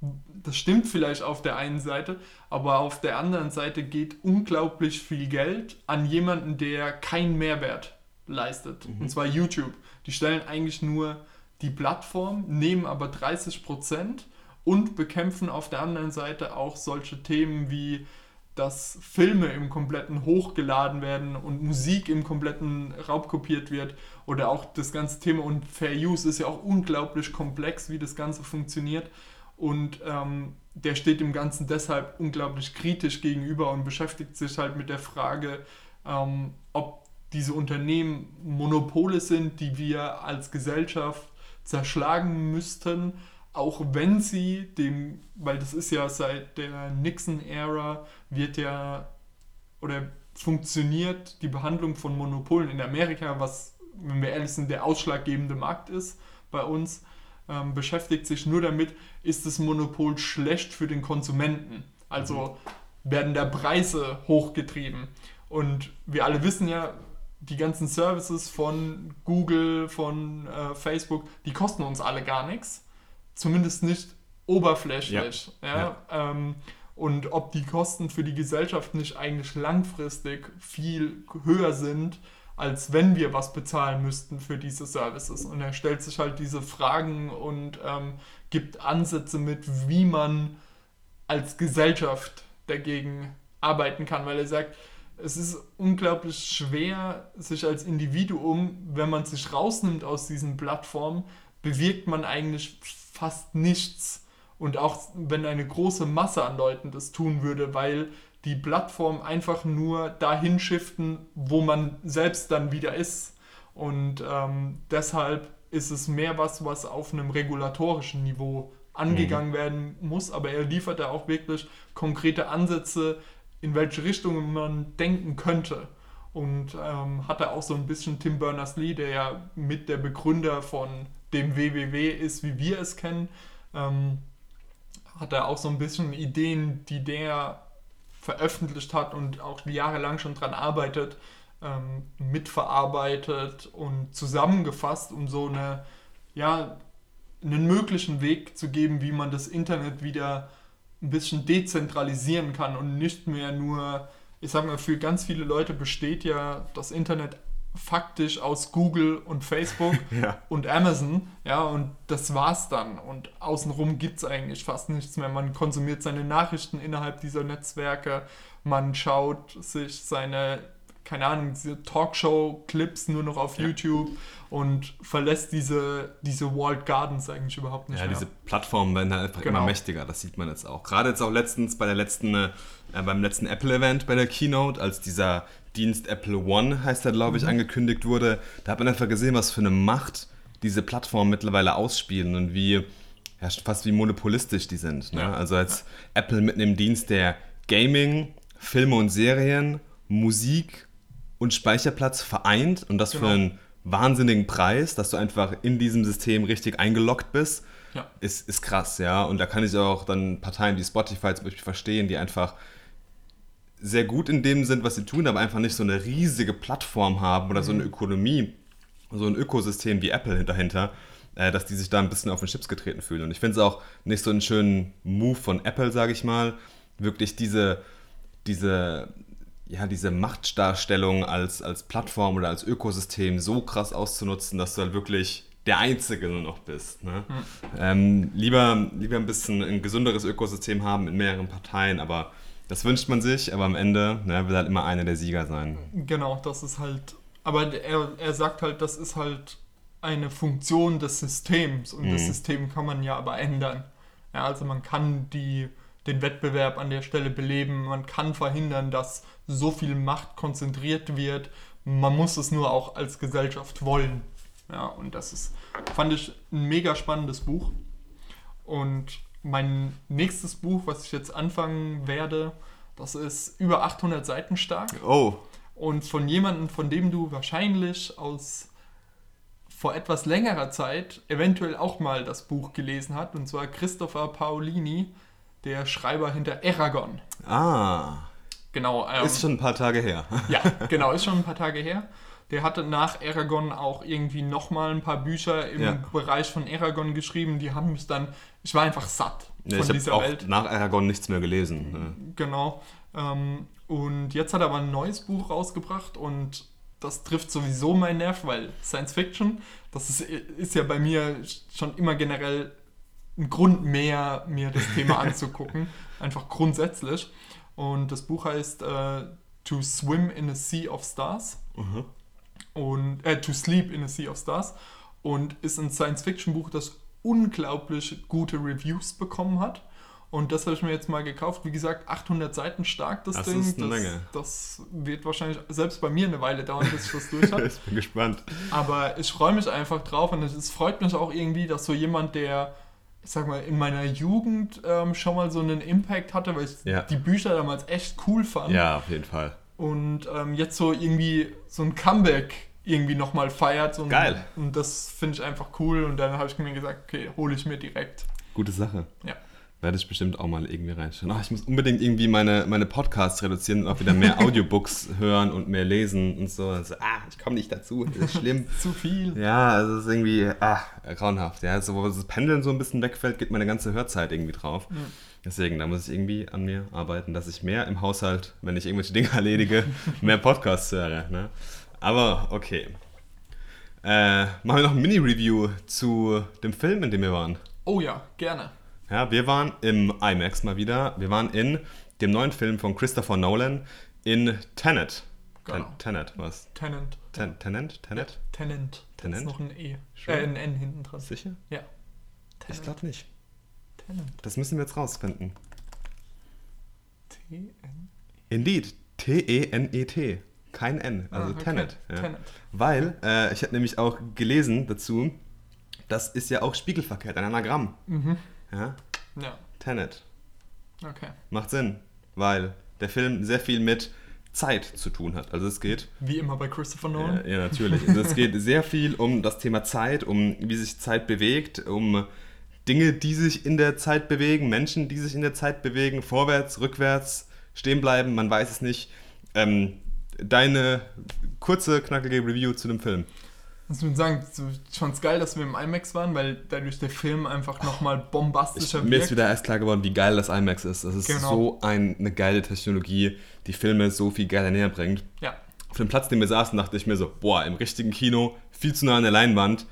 das stimmt vielleicht auf der einen Seite, aber auf der anderen Seite geht unglaublich viel Geld an jemanden, der keinen Mehrwert leistet. Mhm. Und zwar YouTube. Die stellen eigentlich nur die Plattform, nehmen aber 30 Prozent und bekämpfen auf der anderen Seite auch solche Themen wie dass Filme im kompletten hochgeladen werden und Musik im kompletten raubkopiert wird oder auch das ganze Thema und Fair Use ist ja auch unglaublich komplex, wie das Ganze funktioniert. Und ähm, der steht dem Ganzen deshalb unglaublich kritisch gegenüber und beschäftigt sich halt mit der Frage, ähm, ob diese Unternehmen Monopole sind, die wir als Gesellschaft zerschlagen müssten, auch wenn sie dem, weil das ist ja seit der Nixon-Ära, wird ja oder funktioniert die Behandlung von Monopolen in Amerika, was, wenn wir ehrlich sind, der ausschlaggebende Markt ist bei uns, ähm, beschäftigt sich nur damit, ist das Monopol schlecht für den Konsumenten. Also mhm. werden da Preise hochgetrieben. Und wir alle wissen ja, die ganzen Services von Google, von äh, Facebook, die kosten uns alle gar nichts zumindest nicht oberflächlich. Ja. ja? ja. Ähm, und ob die Kosten für die Gesellschaft nicht eigentlich langfristig viel höher sind, als wenn wir was bezahlen müssten für diese Services. Und er stellt sich halt diese Fragen und ähm, gibt Ansätze mit, wie man als Gesellschaft dagegen arbeiten kann, weil er sagt, es ist unglaublich schwer, sich als Individuum, wenn man sich rausnimmt aus diesen Plattformen, bewirkt man eigentlich fast nichts. Und auch wenn eine große Masse an Leuten das tun würde, weil die Plattform einfach nur dahin shiften, wo man selbst dann wieder ist. Und ähm, deshalb ist es mehr was, was auf einem regulatorischen Niveau angegangen mhm. werden muss. Aber er liefert da auch wirklich konkrete Ansätze, in welche Richtung man denken könnte. Und ähm, hat da auch so ein bisschen Tim Berners-Lee, der ja mit der Begründer von dem WWW ist, wie wir es kennen, ähm, hat er auch so ein bisschen Ideen, die der veröffentlicht hat und auch jahrelang schon dran arbeitet, ähm, mitverarbeitet und zusammengefasst, um so eine, ja, einen möglichen Weg zu geben, wie man das Internet wieder ein bisschen dezentralisieren kann und nicht mehr nur, ich sag mal, für ganz viele Leute besteht ja das Internet faktisch aus Google und Facebook ja. und Amazon, ja, und das war's dann. Und außenrum gibt es eigentlich fast nichts mehr. Man konsumiert seine Nachrichten innerhalb dieser Netzwerke, man schaut sich seine, keine Ahnung, diese Talkshow-Clips nur noch auf ja. YouTube und verlässt diese, diese Walled Gardens eigentlich überhaupt nicht ja, mehr. Ja, diese Plattformen werden halt einfach genau. immer mächtiger, das sieht man jetzt auch. Gerade jetzt auch letztens bei der letzten äh, beim letzten Apple-Event bei der Keynote, als dieser Dienst Apple One, heißt er, glaube ich, Mhm. angekündigt wurde. Da hat man einfach gesehen, was für eine Macht diese Plattformen mittlerweile ausspielen und wie, ja, fast wie monopolistisch die sind. Ne? Ja. Also als Apple mit einem Dienst, der Gaming, Filme und Serien, Musik und Speicherplatz vereint und das für Genau. einen wahnsinnigen Preis, dass du einfach in diesem System richtig eingeloggt bist, Ja. ist, ist krass, ja. Und da kann ich auch dann Parteien wie Spotify zum Beispiel verstehen, die einfach sehr gut in dem sind, was sie tun, aber einfach nicht so eine riesige Plattform haben oder so eine Ökonomie, so ein Ökosystem wie Apple dahinter, äh, dass die sich da ein bisschen auf den Chips getreten fühlen. Und ich finde es auch nicht so einen schönen Move von Apple, sage ich mal, wirklich diese, diese, ja, diese Machtdarstellung als, als Plattform oder als Ökosystem so krass auszunutzen, dass du halt wirklich der Einzige nur noch bist. Ne? Ähm, lieber, lieber ein bisschen ein gesünderes Ökosystem haben mit mehreren Parteien, aber das wünscht man sich, aber am Ende ne, will halt immer einer der Sieger sein. Genau, das ist halt. Aber er, er sagt halt, das ist halt eine Funktion des Systems und das Mhm. System kann man ja aber ändern. Ja, also man kann die, den Wettbewerb an der Stelle beleben, man kann verhindern, dass so viel Macht konzentriert wird. Man muss es nur auch als Gesellschaft wollen. Ja, und das ist, fand ich ein mega spannendes Buch. Und mein nächstes Buch, was ich jetzt anfangen werde, das ist über 800 Seiten stark. Oh, Und von jemandem, von dem du wahrscheinlich aus vor etwas längerer Zeit eventuell auch mal das Buch gelesen hast, und zwar Christopher Paolini, der Schreiber hinter Eragon. ah, Genau, ähm, ist schon ein paar Tage her. ja, genau, ist schon ein paar Tage her. Der hatte nach Eragon auch irgendwie nochmal ein paar Bücher im Ja. Bereich von Eragon geschrieben. Die haben mich dann, ich war einfach satt Ja, von ich dieser Welt. nach Aragon nichts mehr gelesen. Ne? Genau. Ähm, und jetzt hat er aber ein neues Buch rausgebracht und das trifft sowieso meinen Nerv, weil Science Fiction, das ist, ist ja bei mir schon immer generell ein Grund mehr, mir das Thema anzugucken. Einfach grundsätzlich. Und das Buch heißt äh, To Swim in a Sea of Stars. Mhm. Und äh, To Sleep in a Sea of Stars. Und ist ein Science-Fiction-Buch, das unglaublich gute Reviews bekommen hat. Und das habe ich mir jetzt mal gekauft. Wie gesagt, 800 Seiten stark, das, Das Ding. ist eine das, Menge. das wird wahrscheinlich selbst bei mir eine Weile dauern, bis ich das durch habe. ich bin gespannt. Aber ich freue mich einfach drauf und es, freut mich auch irgendwie, dass so jemand, der, ich sag mal, in meiner Jugend ähm, schon mal so einen Impact hatte, weil ich Ja. die Bücher damals echt cool fand. Ja, auf jeden Fall. Und ähm, jetzt so irgendwie so ein Comeback irgendwie nochmal feiert. So Geil. Und das finde ich einfach cool. Und dann habe ich mir gesagt, okay, hole ich mir direkt. Gute Sache. Ja. Werde ich bestimmt auch mal irgendwie reinschauen. Ach, ich muss unbedingt irgendwie meine, meine Podcasts reduzieren und auch wieder mehr Audiobooks hören und mehr lesen und so. Also, ah, ich komme nicht dazu, das ist schlimm. Zu viel. Ja, also es ist irgendwie, ah, grauenhaft. Ja, also, wo das Pendeln so ein bisschen wegfällt, geht meine ganze Hörzeit irgendwie drauf. Deswegen, da muss ich irgendwie an mir arbeiten, dass ich mehr im Haushalt, wenn ich irgendwelche Dinge erledige, mehr Podcasts höre. Ne? Aber okay. Äh, machen wir noch ein Mini-Review zu dem Film, in dem wir waren. Oh ja, gerne. Ja, wir waren im IMAX mal wieder. Wir waren in dem neuen Film von Christopher Nolan in Tenet. Ten, Genau. Tenet, was? Tenant. Ten, Tenant? Tenet? Tenant. Da Tenant? ist noch ein E. Sure. Äh, ein N hinten dran. Sicher? Ja. Ich Tenant. glaube nicht. Tenant. Das müssen wir jetzt rausfinden. T-N. Indeed. T-E-N-E-T. Kein N, also Ah, okay. Tenet. Ja. Tenet. Weil, äh, ich habe nämlich auch gelesen dazu, das ist ja auch spiegelverkehrt, ein Anagramm. Mhm. Ja? Ja, Tenet. okay. Macht Sinn, weil der Film sehr viel mit Zeit zu tun hat. Also es geht Wie immer bei Christopher Nolan. Ja, ja, natürlich. Also es geht sehr viel um das Thema Zeit, um wie sich Zeit bewegt, um Dinge, die sich in der Zeit bewegen, Menschen, die sich in der Zeit bewegen, vorwärts, rückwärts, stehen bleiben, man weiß es nicht. Ähm, deine kurze, knackige Review zu dem Film. Also ich muss sagen, ich fand's geil, dass wir im IMAX waren, weil dadurch der Film einfach nochmal Ich, bombastischer mir ist wieder erst klar geworden, wie geil das IMAX ist. Das ist Genau. so ein, eine geile Technologie, die Filme so viel geiler näher bringt. Ja, Auf dem Platz, den wir saßen, dachte ich mir so, boah, im richtigen Kino, viel zu nah an der Leinwand.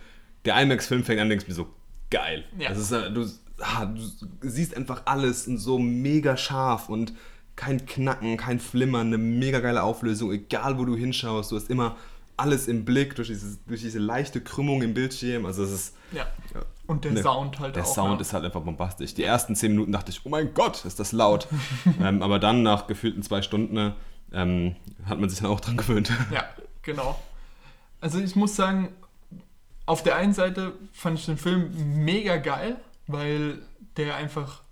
Der IMAX-Film fängt an, denkst mir so, geil. Ja. Das ist, äh, du, ah, du siehst einfach alles und so mega scharf und kein Knacken, kein Flimmern, eine mega geile Auflösung, egal wo du hinschaust, du hast immer alles im Blick, durch, dieses, durch diese leichte Krümmung im Bildschirm. Also es ist. Ja. Und der Ne, Sound halt Der auch. Sound ja. ist halt einfach bombastisch. Die ersten zehn Minuten dachte ich, oh mein Gott, ist das laut. ähm, aber dann nach gefühlten zwei Stunden ähm, hat man sich dann auch dran gewöhnt. Ja, genau. Also ich muss sagen, auf der einen Seite fand ich den Film mega geil, weil der einfach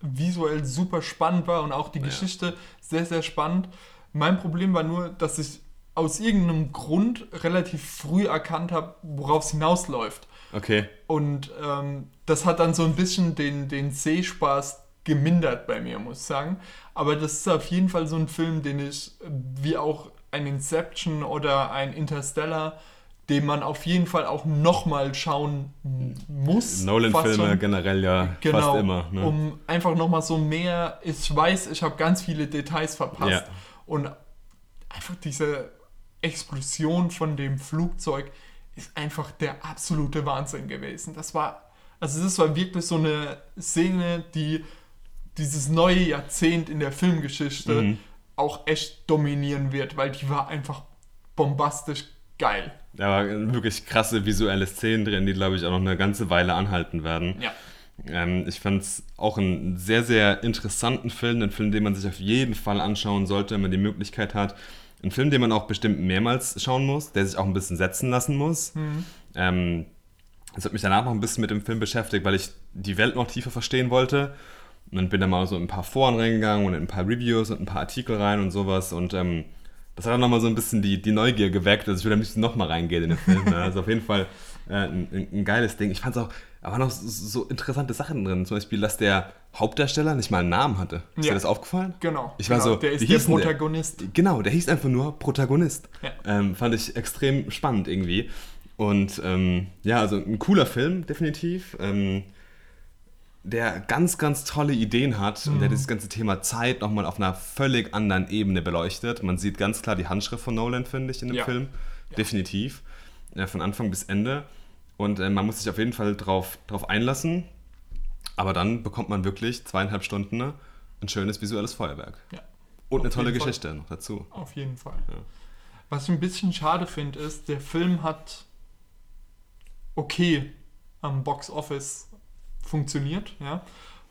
visuell super spannend war und auch die Ja. Geschichte sehr, sehr spannend. Mein Problem war nur, dass ich aus irgendeinem Grund relativ früh erkannt habe, worauf es hinausläuft. Okay. Und ähm, das hat dann so ein bisschen den, den Sehspaß gemindert bei mir, muss ich sagen. Aber das ist auf jeden Fall so ein Film, den ich, wie auch ein Inception oder ein Interstellar, den man auf jeden Fall auch nochmal schauen muss. Nolan-Filme generell ja Genau, fast immer. Ne? um einfach nochmal so mehr, ich weiß, ich habe ganz viele Details verpasst Ja. und einfach diese Explosion von dem Flugzeug ist einfach der absolute Wahnsinn gewesen. Das war, also das war wirklich so eine Szene, die dieses neue Jahrzehnt in der Filmgeschichte Mhm. auch echt dominieren wird, weil die war einfach bombastisch geil. Da waren wirklich krasse visuelle Szenen drin, die, glaube ich, auch noch eine ganze Weile anhalten werden. Ja. Ähm, ich fand es auch einen sehr, sehr interessanten Film, einen Film, den man sich auf jeden Fall anschauen sollte, wenn man die Möglichkeit hat. Ein Film, den man auch bestimmt mehrmals schauen muss, der sich auch ein bisschen setzen lassen muss. Ähm, das hat mich danach noch ein bisschen mit dem Film beschäftigt, weil ich die Welt noch tiefer verstehen wollte. Und dann bin ich mal so in ein paar Foren reingegangen und in ein paar Reviews und ein paar Artikel rein und sowas. Und ähm, das hat dann nochmal so ein bisschen die, die Neugier geweckt. Also ich will am liebsten nochmal reingehen in den Film. Ne? Also auf jeden Fall äh, ein, ein, ein geiles Ding. Ich fand es auch, da waren noch so, interessante Sachen drin. Zum Beispiel, dass der Hauptdarsteller nicht mal einen Namen hatte. Ist Ja. dir das aufgefallen? Genau. Ich war genau. so, der ist der hieß denn der? Protagonist. Genau, der hieß einfach nur Protagonist. Ja. Ähm, fand ich extrem spannend irgendwie. Und ähm, ja, also ein cooler Film, definitiv. Ähm, der ganz, ganz tolle Ideen hat und der das ganze Thema Zeit nochmal auf einer völlig anderen Ebene beleuchtet. Man sieht ganz klar die Handschrift von Nolan, finde ich, in dem Ja. Film. Definitiv. Äh, von Anfang bis Ende. Und äh, man muss sich auf jeden Fall drauf, drauf einlassen. Aber dann bekommt man wirklich zweieinhalb Stunden ein schönes visuelles Feuerwerk. Ja. Und eine Auf tolle jeden Fall. Geschichte noch dazu. Auf jeden Fall. Was ich ein bisschen schade finde, ist, der Film hat okay am Box Office funktioniert, ja.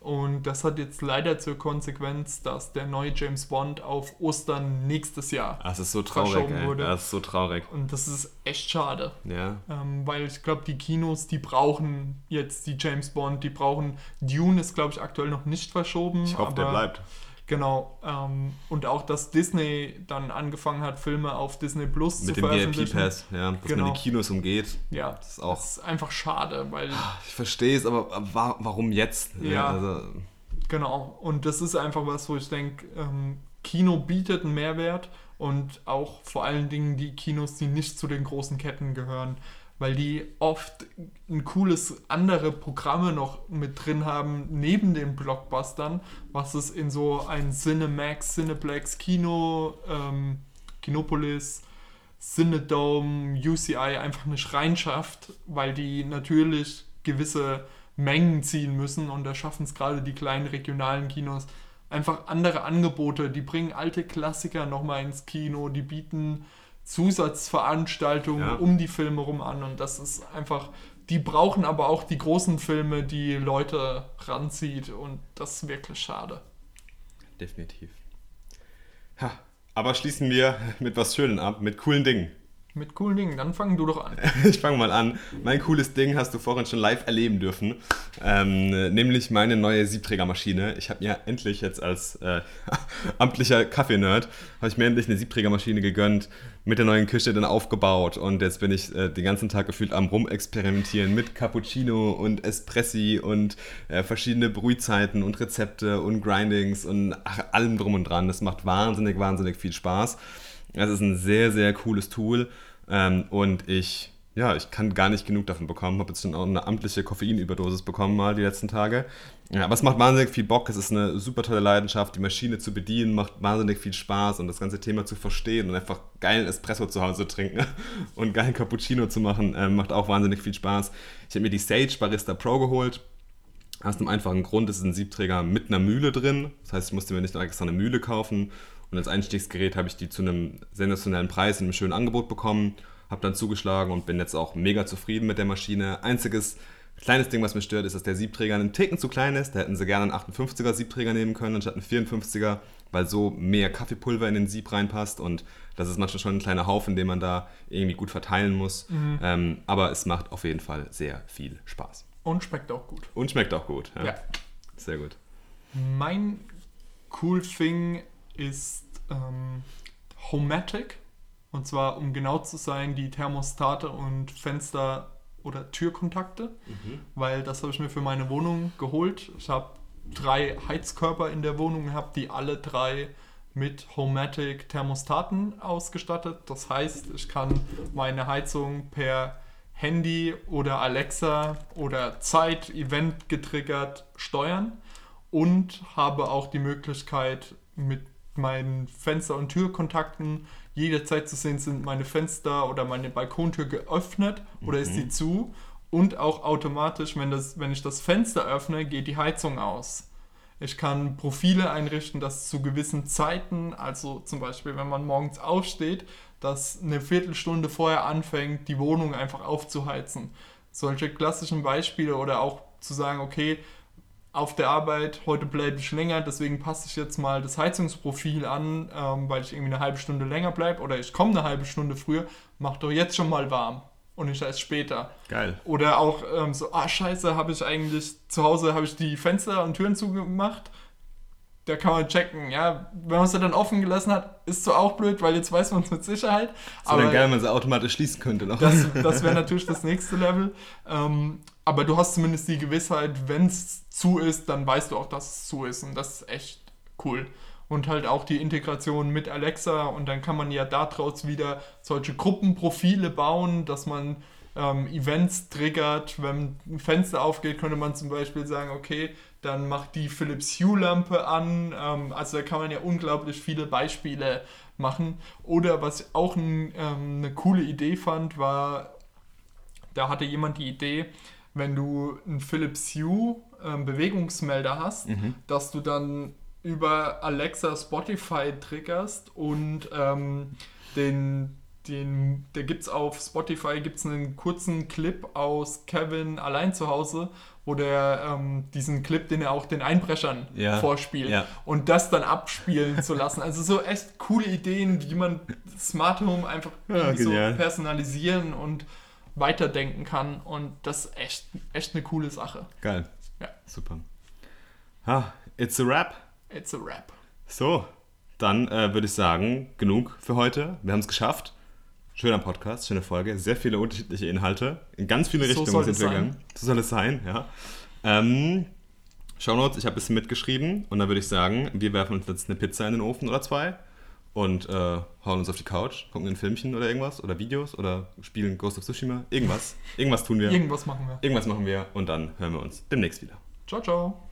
Und das hat jetzt leider zur Konsequenz, dass der neue James Bond auf Ostern nächstes Jahr. Ah, es ist so traurig, Verschoben ey. wurde. Das ist so traurig. Und das ist echt schade. Ja. Ähm, weil ich glaube, die Kinos, die brauchen jetzt die James Bond, die brauchen. Dune ist, glaube ich, aktuell noch nicht verschoben. Ich hoffe, der bleibt. Genau. Ähm, und auch, dass Disney dann angefangen hat, Filme auf Disney Plus Mit zu dem veröffentlichen. VIP-Pass, ja, dass Genau. man die Kinos umgeht. Ja, Das ist auch- das ist einfach schade, weil, Ich verstehe es, aber wa warum jetzt? Ja. Also, genau. Und das ist einfach was, wo ich denke, ähm, Kino bietet einen Mehrwert und auch vor allen Dingen die Kinos, die nicht zu den großen Ketten gehören, weil die oft ein cooles andere Programme noch mit drin haben, neben den Blockbustern, was es in so ein Cinemax, Cineplex, Kino, ähm, Kinopolis, Cinedome, UCI einfach nicht reinschafft, weil die natürlich gewisse Mengen ziehen müssen und da schaffen es gerade die kleinen regionalen Kinos einfach andere Angebote. Die bringen alte Klassiker nochmal ins Kino, die bieten Zusatzveranstaltungen Ja. um die Filme rum an und das ist einfach, die brauchen aber auch die großen Filme, die Leute ranzieht und das ist wirklich schade. definitiv. Ha, aber schließen wir mit was Schönem ab, mit coolen Dingen. Mit coolen Dingen, dann fang du doch an. Ich fange mal an. Mein cooles Ding hast du vorhin schon live erleben dürfen. Ähm, nämlich meine neue Siebträgermaschine. Ich habe mir endlich jetzt als äh, amtlicher Kaffee-Nerd, habe ich mir endlich eine Siebträgermaschine gegönnt, mit der neuen Küche dann aufgebaut. Und jetzt bin ich äh, den ganzen Tag gefühlt am Rumexperimentieren mit Cappuccino und Espressi und äh, verschiedene Brühzeiten und Rezepte und Grindings und ach, allem drum und dran. Das macht wahnsinnig, wahnsinnig viel Spaß. Es ist ein sehr, sehr cooles Tool ähm, und ich, ja, ich kann gar nicht genug davon bekommen. Habe jetzt schon auch eine amtliche Koffeinüberdosis bekommen mal die letzten Tage. Ja, aber es macht wahnsinnig viel Bock. Es ist eine super tolle Leidenschaft. Die Maschine zu bedienen macht wahnsinnig viel Spaß und das ganze Thema zu verstehen und einfach geilen Espresso zu Hause zu trinken und geilen Cappuccino zu machen, ähm, macht auch wahnsinnig viel Spaß. Ich habe mir die Sage Barista Pro geholt. Aus einem einfachen Grund, es ist ein Siebträger mit einer Mühle drin. Das heißt, ich musste mir nicht extra eine Mühle kaufen. Und als Einstiegsgerät habe ich die zu einem sensationellen Preis in einem schönen Angebot bekommen, habe dann zugeschlagen und bin jetzt auch mega zufrieden mit der Maschine. Einziges kleines Ding, was mich stört, ist, dass der Siebträger einen Ticken zu klein ist. Da hätten sie gerne einen 58er Siebträger nehmen können anstatt einen 54er, weil so mehr Kaffeepulver in den Sieb reinpasst und das ist manchmal schon ein kleiner Haufen, den man da irgendwie gut verteilen muss. Mhm. Ähm, aber es macht auf jeden Fall sehr viel Spaß. Und schmeckt auch gut. Und schmeckt auch gut. Ja. ja. Sehr gut. Mein cool Thing ist ähm, Homematic. Und zwar, um genau zu sein, die Thermostate und Fenster oder Türkontakte, mhm. weil das habe ich mir für meine Wohnung geholt. Ich habe drei Heizkörper in der Wohnung gehabt, die alle drei mit Homematic Thermostaten ausgestattet. Das heißt, ich kann meine Heizung per Handy oder Alexa oder Zeit, Event getriggert steuern und habe auch die Möglichkeit mit meinen Fenster- und Türkontakten jederzeit zu sehen, sind meine Fenster oder meine Balkontür geöffnet oder mhm. ist sie zu und auch automatisch, wenn, das, wenn ich das Fenster öffne, geht die Heizung aus. Ich kann Profile einrichten, dass zu gewissen Zeiten, also zum Beispiel, wenn man morgens aufsteht, dass eine Viertelstunde vorher anfängt, die Wohnung einfach aufzuheizen. Solche klassischen Beispiele oder auch zu sagen, okay, auf der Arbeit, heute bleibe ich länger, deswegen passe ich jetzt mal das Heizungsprofil an, ähm, weil ich irgendwie eine halbe Stunde länger bleibe oder ich komme eine halbe Stunde früher, mach doch jetzt schon mal warm und nicht erst später. Geil. Oder auch ähm, so, ah scheiße, habe ich eigentlich, zu Hause habe ich die Fenster und Türen zugemacht. Da kann man checken, ja. Wenn man es dann offen gelassen hat, ist so auch blöd, weil jetzt weiß man es mit Sicherheit. So aber geil, wenn man sie automatisch schließen könnte noch. Das, das wäre natürlich das nächste Level. Ähm, aber du hast zumindest die Gewissheit, wenn es zu ist, dann weißt du auch, dass es zu ist. Und das ist echt cool und halt auch die Integration mit Alexa und dann kann man ja daraus wieder solche Gruppenprofile bauen, dass man ähm, Events triggert. Wenn ein Fenster aufgeht, könnte man zum Beispiel sagen, okay, dann macht die Philips Hue-Lampe an. Ähm, also da kann man ja unglaublich viele Beispiele machen. Oder was ich auch ein, ähm, eine coole Idee fand, war, da hatte jemand die Idee, wenn du einen Philips Hue ähm, Bewegungsmelder hast, mhm. dass du dann über Alexa Spotify triggerst und ähm, den, den, der gibt's auf Spotify gibt's einen kurzen Clip aus Kevin allein zu Hause, wo der ähm, diesen Clip, den er auch den Einbrechern ja, vorspielt ja. und das dann abspielen zu lassen. Also so echt coole Ideen, wie man Smart Home einfach ja, so personalisieren und weiterdenken kann und das ist echt, echt eine coole Sache. Geil. Ja. Super. Ha, it's a wrap. It's a wrap. So, dann äh, würde ich sagen, genug für heute. Wir haben es geschafft. Schöner Podcast, schöne Folge, sehr viele unterschiedliche Inhalte. In ganz viele so Richtungen sind wir gegangen. So soll es sein, ja. Ähm, Shownotes, ich habe ein bisschen mitgeschrieben und dann würde ich sagen, wir werfen uns jetzt eine Pizza in den Ofen oder zwei und äh, hauen uns auf die Couch, gucken ein Filmchen oder irgendwas oder Videos oder spielen Ghost of Tsushima. Irgendwas. Irgendwas tun wir. Irgendwas machen wir. Irgendwas machen wir und dann hören wir uns demnächst wieder. Ciao, ciao.